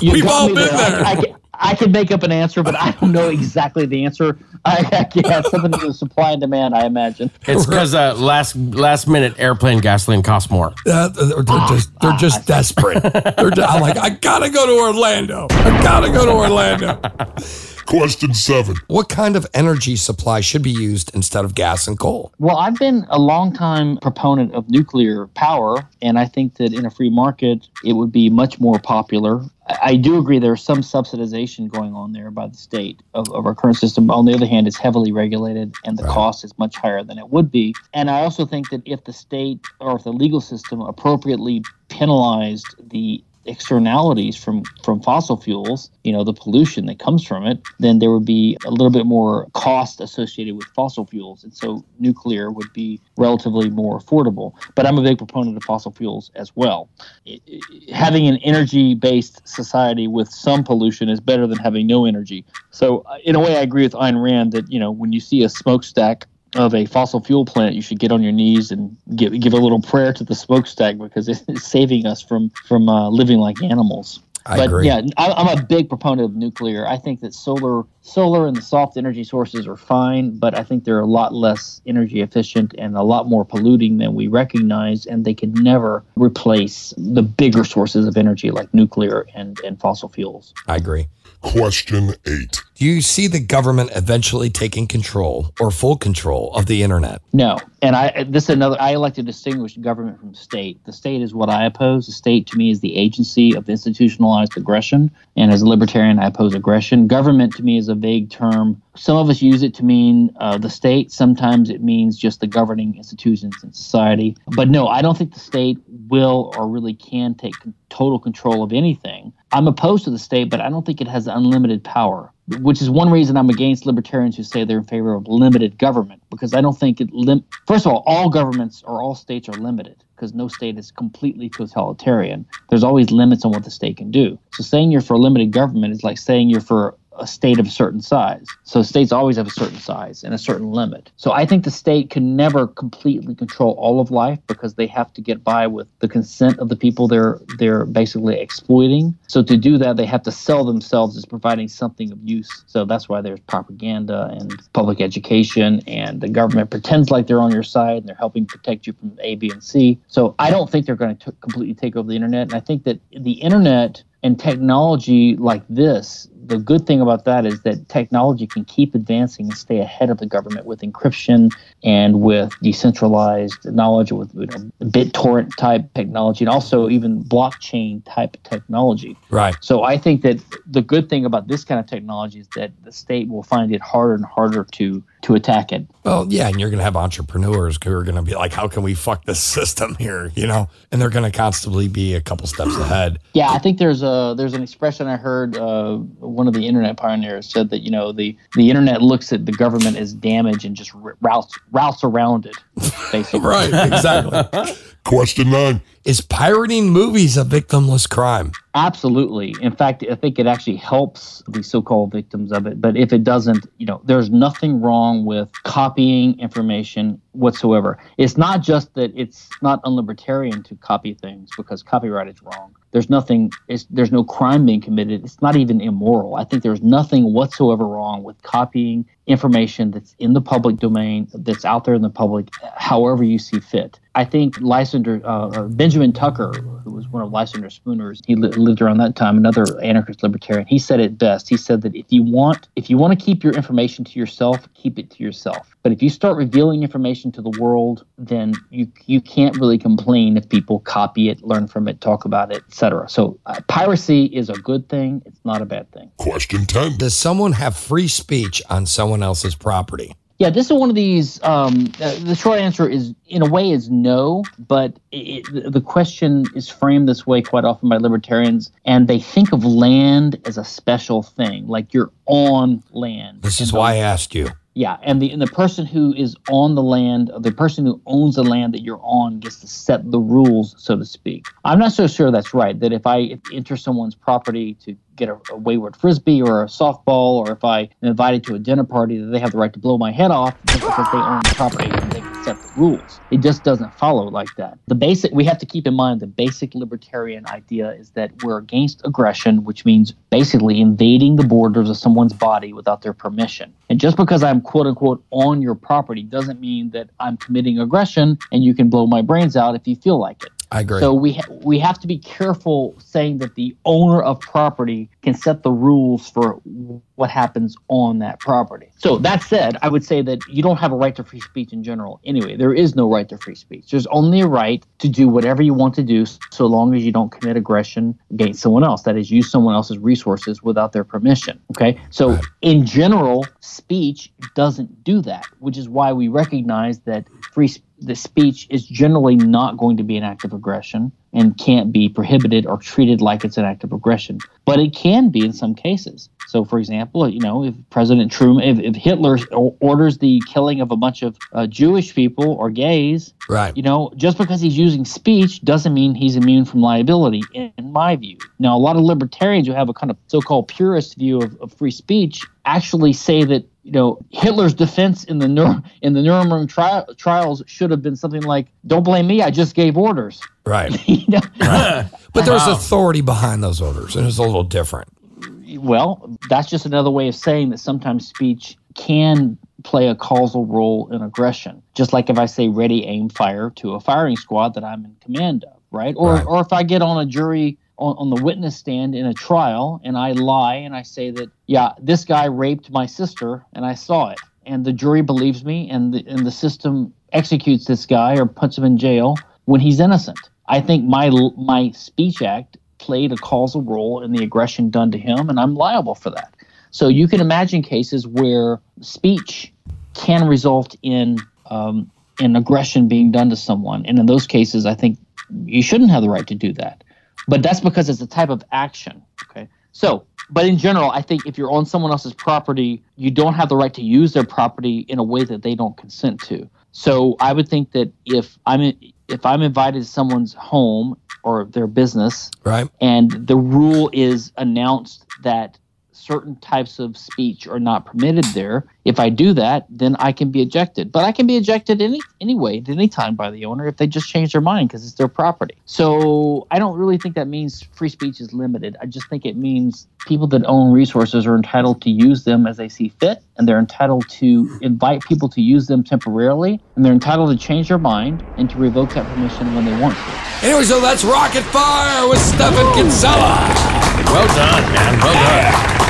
You We've all been I- there. I, can, I can make up an answer, but I don't know exactly the answer. I, I can have something to do with supply and demand, I imagine. It's because uh, last last minute airplane gasoline costs more. Uh, they're, they're just they're just desperate. They're just, I'm like I gotta go to Orlando. I gotta go to Orlando. Question seven. What kind of energy supply should be used instead of gas and coal? Well, I've been a long time proponent of nuclear power, and I think that in a free market, it would be much more popular. I I do agree there's some subsidization going on there by the state of, of our current system. On the other hand, it's heavily regulated, and the cost is much higher than it would be. And I also think that if the state or if the legal system appropriately penalized the externalities from from fossil fuels you know the pollution that comes from it then there would be a little bit more cost associated with fossil fuels. And so nuclear would be relatively more affordable. But i'm a big proponent of fossil fuels as well. I- I- having an energy based society with some pollution is better than having no energy. So uh, in a way i agree with Ayn rand that you know when you see a smokestack of a fossil fuel plant, you should get on your knees and give give a little prayer to the smokestack because it's saving us from from uh, living like animals. I but agree. yeah, I- I'm a big proponent of nuclear. I think that solar solar and the soft energy sources are fine, but I think they're a lot less energy efficient and a lot more polluting than we recognize, and they can never replace the bigger sources of energy like nuclear and, and fossil fuels. I agree. Question eight. You see the government eventually taking control or full control of the internet? No, and I this is another. I like to distinguish government from state. The state is what I oppose. The state to me is the agency of institutionalized aggression, and as a libertarian, I oppose aggression. Government to me is a vague term. Some of us use it to mean uh, the state. Sometimes it means just the governing institutions in society. But no, I don't think the state will or really can take total control of anything. I'm opposed to the state, but I don't think it has unlimited power which is one reason I'm against libertarians who say they're in favor of limited government because I don't think it lim- first of all all governments or all states are limited because no state is completely totalitarian there's always limits on what the state can do so saying you're for limited government is like saying you're for a state of a certain size. So states always have a certain size and a certain limit. So I think the state can never completely control all of life because they have to get by with the consent of the people they're they're basically exploiting. So to do that, they have to sell themselves as providing something of use. So that's why there's propaganda and public education, and the government pretends like they're on your side and they're helping protect you from A, B, and C. So I don't think they're going to completely take over the internet, and I think that the internet and technology like this the good thing about that is that technology can keep advancing and stay ahead of the government with encryption and with decentralized knowledge with you know, BitTorrent type technology and also even blockchain type technology. Right. So I think that the good thing about this kind of technology is that the state will find it harder and harder to to attack it. Well, yeah, and you're going to have entrepreneurs who are going to be like, "How can we fuck this system here?" You know, and they're going to constantly be a couple steps ahead. Yeah, I think there's a there's an expression I heard. Uh, one of the internet pioneers said that you know the the internet looks at the government as damage and just routes routes around it. Basically, right? Exactly. Question nine. Is pirating movies a victimless crime? Absolutely. In fact, I think it actually helps the so called victims of it. But if it doesn't, you know, there's nothing wrong with copying information whatsoever. It's not just that it's not unlibertarian to copy things because copyright is wrong. There's nothing, there's no crime being committed. It's not even immoral. I think there's nothing whatsoever wrong with copying information that's in the public domain, that's out there in the public, however you see fit. I think Lysander, uh, uh Benjamin Tucker, who was one of Lysander Spooner's, he li- lived around that time, another anarchist libertarian. He said it best. He said that if you want, if you want to keep your information to yourself, keep it to yourself. But if you start revealing information to the world, then you you can't really complain if people copy it, learn from it, talk about it, etc. So uh, piracy is a good thing. It's not a bad thing. Question ten. Does someone have free speech on someone else's property? Yeah, this is one of these. Um, uh, the short answer is, in a way, is no. But it, the question is framed this way quite often by libertarians, and they think of land as a special thing, like you're on land. This is why I asked you. Yeah, and the and the person who is on the land, the person who owns the land that you're on, gets to set the rules, so to speak. I'm not so sure that's right. That if I enter someone's property to get a, a, wayward frisbee or a softball, or if I am invited to a dinner party, that they have the right to blow my head off because they own the property the rules. It just doesn't follow like that. The basic we have to keep in mind the basic libertarian idea is that we're against aggression, which means basically invading the borders of someone's body without their permission. And just because I'm quote unquote on your property doesn't mean that I'm committing aggression and you can blow my brains out if you feel like it. I agree. So we ha- we have to be careful saying that the owner of property can set the rules for what happens on that property. So that said, I would say that you don't have a right to free speech in general. Anyway, there is no right to free speech. There's only a right to do whatever you want to do, so long as you don't commit aggression against someone else. That is, use someone else's resources without their permission. Okay. So right. in general, speech doesn't do that, which is why we recognize that free speech the speech is generally not going to be an act of aggression and can't be prohibited or treated like it's an act of aggression. But it can be in some cases. So, for example, you know, if President Truman, if, if Hitler orders the killing of a bunch of uh, Jewish people or gays, right? You know, just because he's using speech doesn't mean he's immune from liability, in, in my view. Now, a lot of libertarians who have a kind of so-called purist view of, of free speech actually say that you know Hitler's defense in the Nur- in the Nuremberg tri- trials should have been something like, "Don't blame me, I just gave orders." Right. you know? right. But there's authority behind those orders, and it's a little different. Well, that's just another way of saying that sometimes speech can play a causal role in aggression. Just like if I say ready, aim, fire to a firing squad that I'm in command of, right? Or, right. or if I get on a jury on, on the witness stand in a trial and I lie and I say that, yeah, this guy raped my sister and I saw it, and the jury believes me and the, and the system executes this guy or puts him in jail when he's innocent. I think my my speech act played a causal role in the aggression done to him, and I'm liable for that. So you can imagine cases where speech can result in um, in aggression being done to someone, and in those cases, I think you shouldn't have the right to do that. But that's because it's a type of action. Okay. So, but in general, I think if you're on someone else's property, you don't have the right to use their property in a way that they don't consent to. So I would think that if I'm if I'm invited to someone's home or their business, Right. and the rule is announced that certain types of speech are not permitted there. If I do that, then I can be ejected. But I can be ejected any anyway at any time by the owner if they just change their mind because it's their property. So I don't really think that means free speech is limited. I just think it means people that own resources are entitled to use them as they see fit, and they're entitled to invite people to use them temporarily, and they're entitled to change their mind and to revoke that permission when they want to. Anyway, so that's Rocket Fire with Stephan Kinsella. Well done, man. Well done.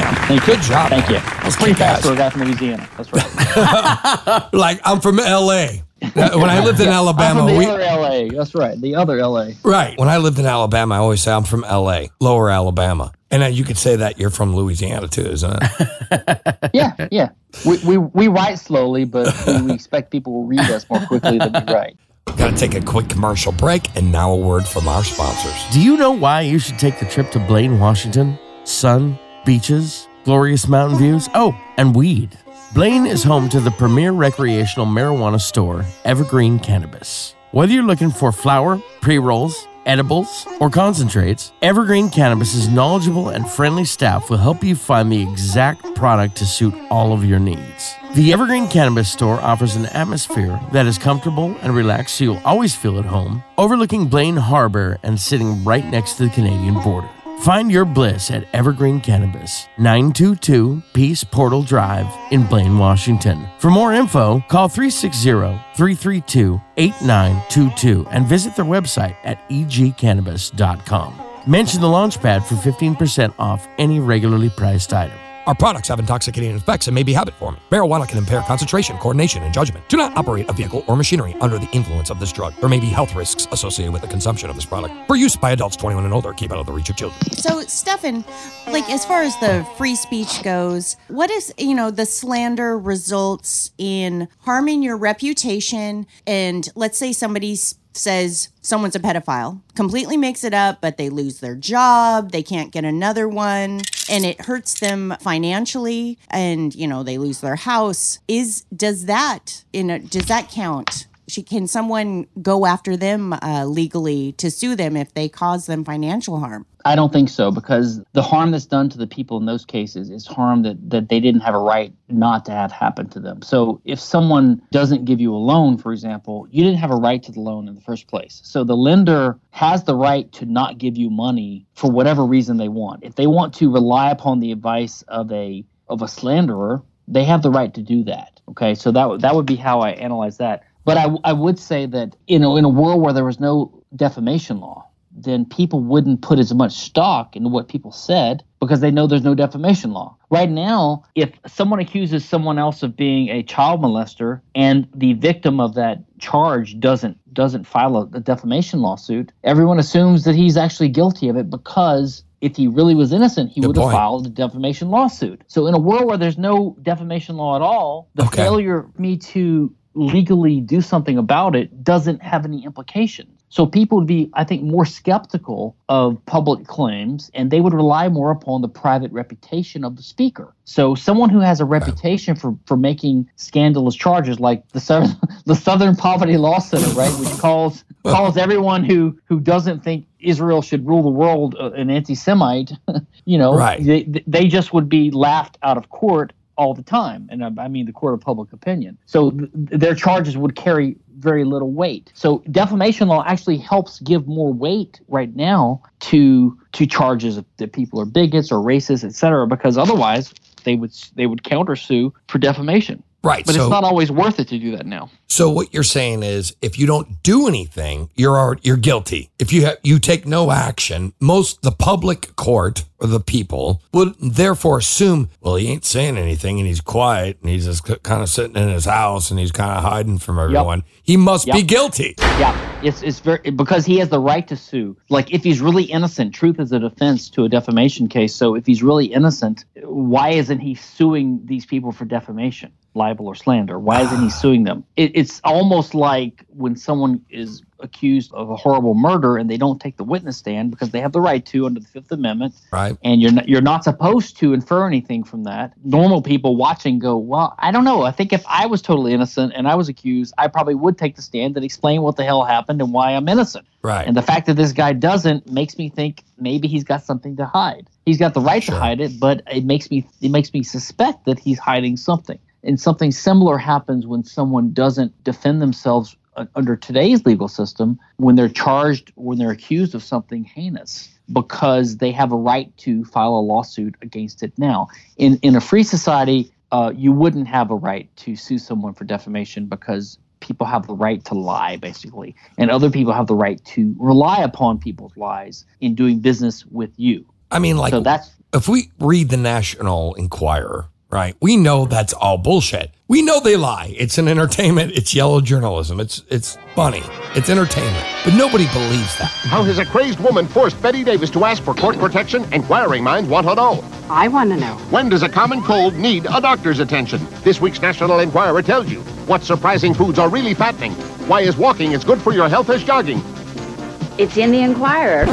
Bam. Thank you. Good job. Thank you. That's Pretty kick ass. fast for a guy from Louisiana. That's right. Like I'm from LA. When I lived in Alabama, I'm from the we other LA. That's right. The other LA. right. When I lived in Alabama, I always say I'm from LA, Lower Alabama, and then you could say that you're from Louisiana too, isn't it? Yeah, yeah. We, we, we write slowly, but we expect people will read us more quickly than we write. Got to take a quick commercial break, and now a word from our sponsors. Do you know why you should take the trip to Blaine, Washington? Sun, beaches, glorious mountain views, oh, and weed. Blaine is home to the premier recreational marijuana store, Evergreen Cannabis. Whether you're looking for flower, pre rolls, edibles, or concentrates, Evergreen Cannabis's knowledgeable and friendly staff will help you find the exact product to suit all of your needs. The Evergreen Cannabis Store offers an atmosphere that is comfortable and relaxed so you'll always feel at home, overlooking Blaine Harbor and sitting right next to the Canadian border. Find your bliss at Evergreen Cannabis, 922 Peace Portal Drive in Blaine, Washington. For more info, call 360 332 8922 and visit their website at egcannabis.com. Mention the Launchpad for 15% off any regularly priced item. Our products have intoxicating effects and may be habit forming. Marijuana can impair concentration, coordination, and judgment. Do not operate a vehicle or machinery under the influence of this drug. There may be health risks associated with the consumption of this product. For use by adults 21 and older, keep out of the reach of children. So, Stephan, like as far as the free speech goes, what is, you know, the slander results in harming your reputation? And let's say somebody s- says someone's a pedophile, completely makes it up, but they lose their job, they can't get another one, and it hurts them financially, and, you know, they lose their house. Is, does that, in a, does that count? She, can someone go after them uh, legally to sue them if they cause them financial harm? I don't think so because the harm that's done to the people in those cases is harm that, that they didn't have a right not to have happen to them. So if someone doesn't give you a loan, for example, you didn't have a right to the loan in the first place. So the lender has the right to not give you money for whatever reason they want. If they want to rely upon the advice of a of a slanderer, they have the right to do that. Okay, so that that would be how I analyze that. But I, I would say that you know in a world where there was no defamation law, then people wouldn't put as much stock in what people said because they know there's no defamation law. Right now, if someone accuses someone else of being a child molester and the victim of that charge doesn't doesn't file a, a defamation lawsuit, everyone assumes that he's actually guilty of it because if he really was innocent, he Good would have point. filed a defamation lawsuit. So in a world where there's no defamation law at all, the Okay. failure me to legally do something about it doesn't have any implications. So people would be, I think, more skeptical of public claims and they would rely more upon the private reputation of the speaker. So someone who has a reputation for, for making scandalous charges like the Southern, the Southern Poverty Law Center, right, which calls calls everyone who, who doesn't think Israel should rule the world uh, an anti-Semite, you know, Right. they, they just would be laughed out of court all the time. And I mean the court of public opinion. So th- their charges would carry very little weight. So defamation law actually helps give more weight right now to to charges that people are bigots or racist, et cetera, because otherwise they would they would countersue for defamation. Right. But so, it's not always worth it to do that now. so what you're saying is, if you don't do anything, you're already, you're guilty. If you have, you take no action, most the public court or the people would therefore assume, well, he ain't saying anything and he's quiet and he's just kind of sitting in his house and he's kind of hiding from everyone. He must be guilty. Yeah, it's it's very because he has the right to sue. Like if he's really innocent, truth is a defense to a defamation case. So if he's really innocent, why isn't he suing these people for defamation, libel, or slander? Why isn't he suing them? It, it's almost like when someone is accused of a horrible murder and they don't take the witness stand because they have the right to under the Fifth Amendment, Right. and you're not, you're not supposed to infer anything from that. Normal people watching go, well, I don't know. I think if I was totally innocent and I was accused, I probably would take the stand and explain what the hell happened and why I'm innocent. Right. And the fact that this guy doesn't makes me think maybe he's got something to hide. He's got the right Sure. to hide it, but it makes me it makes me suspect that he's hiding something. And something similar happens when someone doesn't defend themselves uh, under today's legal system when they're charged when they're accused of something heinous because they have a right to file a lawsuit against it now. In in a free society, uh, you wouldn't have a right to sue someone for defamation because people have the right to lie, basically, and other people have the right to rely upon people's lies in doing business with you. I mean, like, so that's if we read the National Enquirer, right, we know that's all bullshit. We know they lie. It's an entertainment. It's yellow journalism. It's it's funny. It's entertainment. But nobody believes that. How has a crazed woman forced Bette Davis to ask for court protection? Inquiring minds want to know. I want to know. When does a common cold need a doctor's attention? This week's National Enquirer tells you what surprising foods are really fattening. Why is walking as good for your health as jogging? It's in the Enquirer.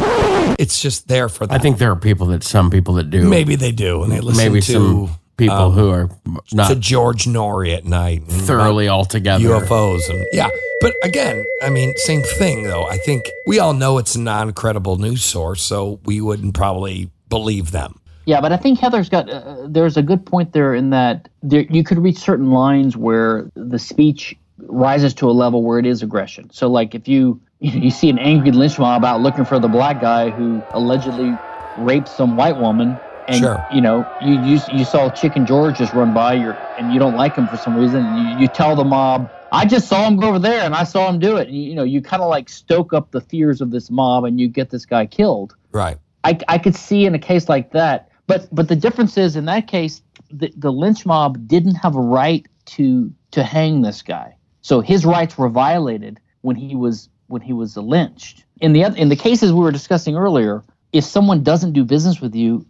It's just there for that. I think there are people that some people that do. maybe they do, and they listen maybe to some people um, who are not to George Noory at night, thoroughly all together. UFOs, and yeah. But again, I mean, same thing though. I think we all know it's a non-credible news source, so we wouldn't probably believe them. Yeah, but I think Heather's got uh, there's a good point there in that there, you could reach certain lines where the speech rises to a level where it is aggression. So like if you you see an angry lynch mob out looking for the black guy who allegedly raped some white woman and Sure. you know you, you you saw Chicken George just run by you and you don't like him for some reason and you, you tell the mob I just saw him go over there and I saw him do it. And, you, know, you kind of like stoke up the fears of this mob and you get this guy killed. Right. I, I could see in a case like that. But but the difference is in that case, the, the lynch mob didn't have a right to to hang this guy. So his rights were violated when he was when he was lynched. In the oth- in the cases we were discussing earlier, if someone doesn't do business with you,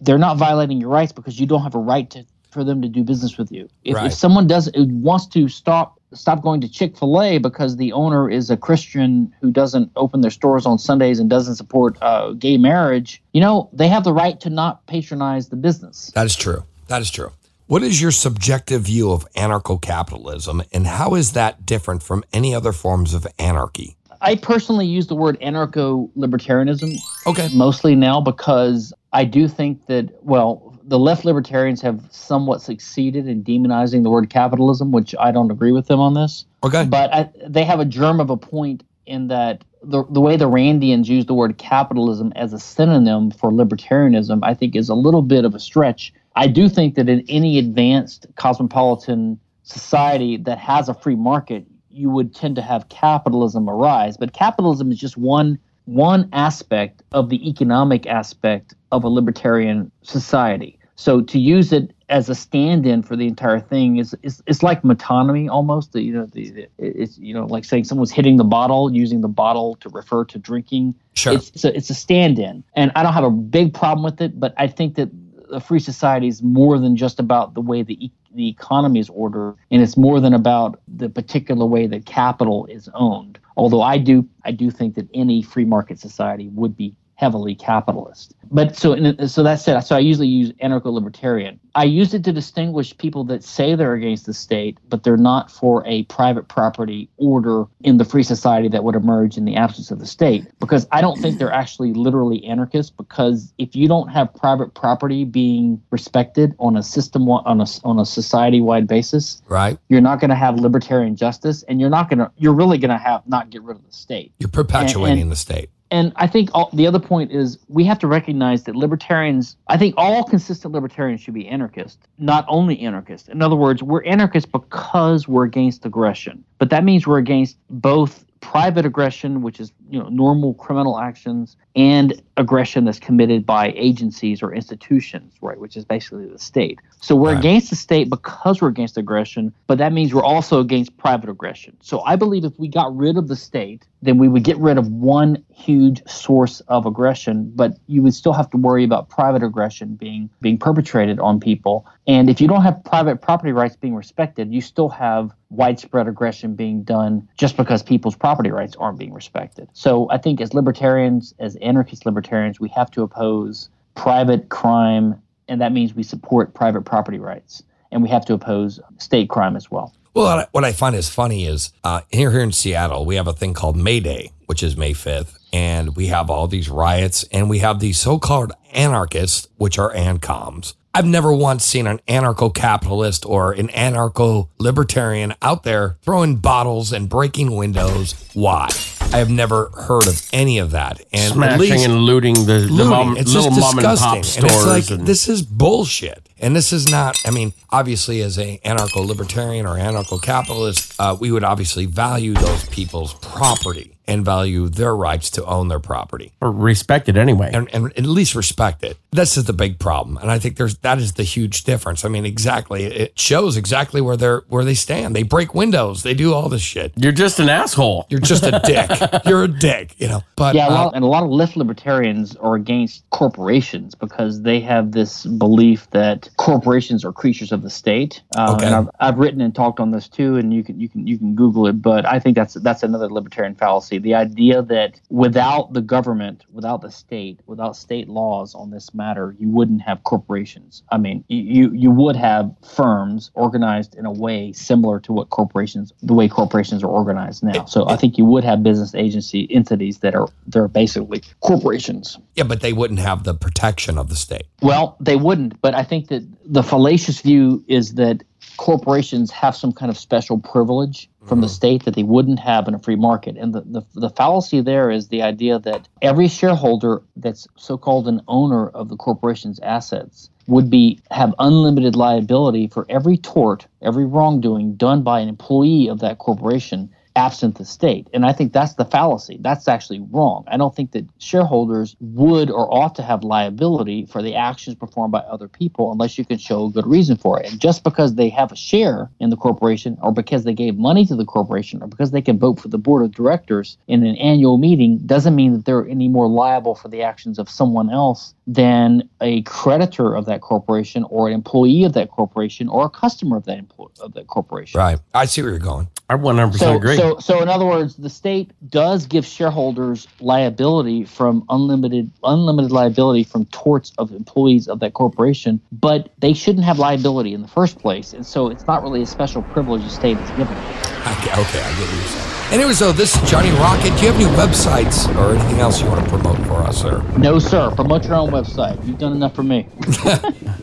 they're not violating your rights because you don't have a right to for them to do business with you. If, Right. if someone does wants to stop stop going to Chick Fil A because the owner is a Christian who doesn't open their stores on Sundays and doesn't support uh, gay marriage, you know they have the right to not patronize the business. That is true. That is true. What is your subjective view of anarcho capitalism, and how is that different from any other forms of anarchy? I personally use the word anarcho libertarianism Okay. mostly now because I do think that, well, the left libertarians have somewhat succeeded in demonizing the word capitalism, which I don't agree with them on this. Okay. But I, they have a germ of a point in that the, the way the Randians use the word capitalism as a synonym for libertarianism, I think, is a little bit of a stretch. I do think that in any advanced cosmopolitan society that has a free market, you would tend to have capitalism arise. But capitalism is just one one aspect of the economic aspect of a libertarian society. So to use it as a stand-in for the entire thing is is it's like metonymy almost. The, you know, the, the- it's you know like saying someone's hitting the bottle, using the bottle to refer to drinking. Sure. It's it's a, it's a stand-in, and I don't have a big problem with it. But I think that a free society is more than just about the way the e- the economy is ordered, and it's more than about the particular way that capital is owned. Although I do I do think that any free market society would be heavily capitalist. But so in, so that said, so I usually use anarcho-libertarian. I use it to distinguish people that say they're against the state, but they're not for a private property order in the free society that would emerge in the absence of the state. Because I don't think they're actually literally anarchists. Because if you don't have private property being respected on a system on a on a society-wide basis, Right. you're not going to have libertarian justice, and you're not going to you're really going to have not get rid of the state. You're perpetuating And- and- the state. And I think all, the other point is we have to recognize that libertarians, I think all consistent libertarians should be anarchists, not only anarchists. In other words, we're anarchists because we're against aggression. But that means we're against both private aggression, which is you know normal criminal actions, and aggression that's committed by agencies or institutions, right, which is basically the state. So we're Right. against the state because we're against aggression, but that means we're also against private aggression. So I believe if we got rid of the state, then we would get rid of one huge source of aggression, but you would still have to worry about private aggression being being perpetrated on people. And if you don't have private property rights being respected, you still have widespread aggression being done just because people's property rights aren't being respected. So I think as libertarians, as anarchist libertarians, we have to oppose private crime, and that means we support private property rights. And we have to oppose state crime as well. Well, what I- find is funny is uh, here here in Seattle, we have a thing called May Day, which is May 5th. And we have all these riots and we have these so called anarchists, which are ANCOMs. I've never once seen an anarcho capitalist or an anarcho libertarian out there throwing bottles and breaking windows. Why? I have never heard of any of that. And Smashing and looting the, the looting. mom, it's little mom and disgusting. pop stores. And it's like and- this is bullshit. And this is not. I mean, obviously, as a anarcho libertarian or anarcho capitalist, uh, we would obviously value those people's property and value their rights to own their property or respect it anyway. and, and at least respect it. This is the big problem, and I think there's that is the huge difference. I mean, exactly, it shows exactly where they're where they stand. They break windows, they do all this shit. You're just an asshole. You're just a dick. You're a dick, you know. But yeah, a uh, and a lot of left libertarians are against corporations because they have this belief that corporations are creatures of the state. Uh, Okay. And I've, I've written and talked on this too, and you can you can you can Google it. But I think that's that's another libertarian fallacy: the idea that without the government, without the state, without state laws on this matter, you wouldn't have corporations. I mean, you you, you would have firms organized in a way similar to what corporations, the way corporations are organized now. So I think you would have business agency entities that are they're basically corporations. yeah, but they wouldn't have the protection of the state. Well, they wouldn't, but I think that the fallacious view is that corporations have some kind of special privilege from the mm-hmm. state that they wouldn't have in a free market. And the, the, the fallacy there is the idea that every shareholder that's so called an owner of the corporation's assets would be have unlimited liability for every tort, every wrongdoing done by an employee of that corporation absent the state. And I think that's the fallacy. That's actually wrong. I don't think that shareholders would or ought to have liability for the actions performed by other people unless you can show a good reason for it. And just because they have a share in the corporation or because they gave money to the corporation or because they can vote for the board of directors in an annual meeting doesn't mean that they're any more liable for the actions of someone else than a creditor of that corporation or an employee of that corporation or a customer of that employee of that corporation. Right. I see where you're going. I 100% So, agree. so, so in other words, the state does give shareholders liability from unlimited, unlimited liability from torts of employees of that corporation, but they shouldn't have liability in the first place, and so it's not really a special privilege the state is given. Okay, okay, I get what you're saying. Anyway, so this is Johnny Rocket. Do you have any websites or anything else you want to promote for us, sir? No, sir. Promote your own website. You've done enough for me.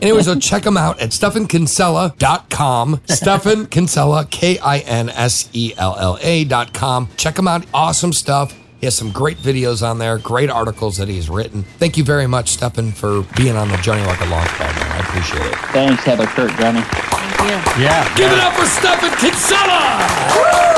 Anyway, so check them out at stephankinsella.com. Stephan Kinsella, K I N S E L L A.com. Check him out. Awesome stuff. He has some great videos on there, great articles that he's written. Thank you very much, Stephan, for being on the Johnny Rocket Launchpad, man. I appreciate it. Thanks, Heather Kurt, Johnny. yeah. Give it up for Stephan Kinsella!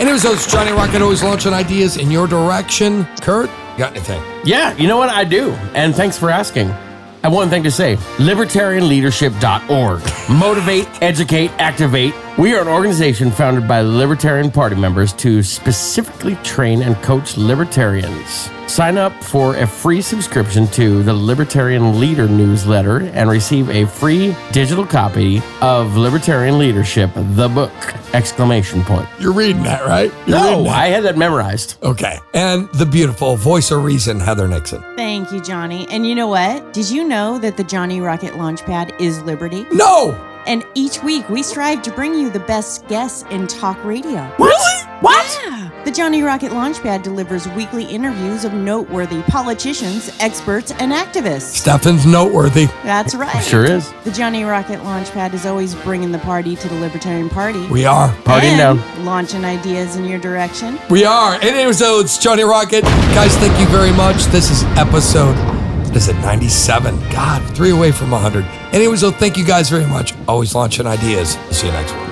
Anyway, so it's Johnny Rocket always launching ideas in your direction. Kurt, got anything? Yeah, you know what? I do. And thanks for asking. I have one thing to say libertarianleadership.org. Motivate, educate, activate. We are an organization founded by Libertarian Party members to specifically train and coach libertarians. Sign up for a free subscription to the Libertarian Leader newsletter and receive a free digital copy of Libertarian Leadership, the book! Exclamation point. You're reading that, right? You're No, that. I had that memorized. Okay. And the beautiful voice of reason, Heather Nixon. Thank you, Johnny. And you know what? Did you know that the Johnny Rocket Launchpad is Liberty? No! And each week we strive to bring you the best guests in talk radio. Really? What? Yeah. The Johnny Rocket Launchpad delivers weekly interviews of noteworthy politicians, experts, and activists. Stephan's noteworthy. That's right. Sure is. The Johnny Rocket Launchpad is always bringing the party to the Libertarian Party. We are. Partying down. Launching ideas in your direction. We are. And so it's Johnny Rocket. Guys, thank you very much. This is episode, is it, 97? God, three away from 100. Anyway, so thank you guys very much. Always launching ideas. See you next week.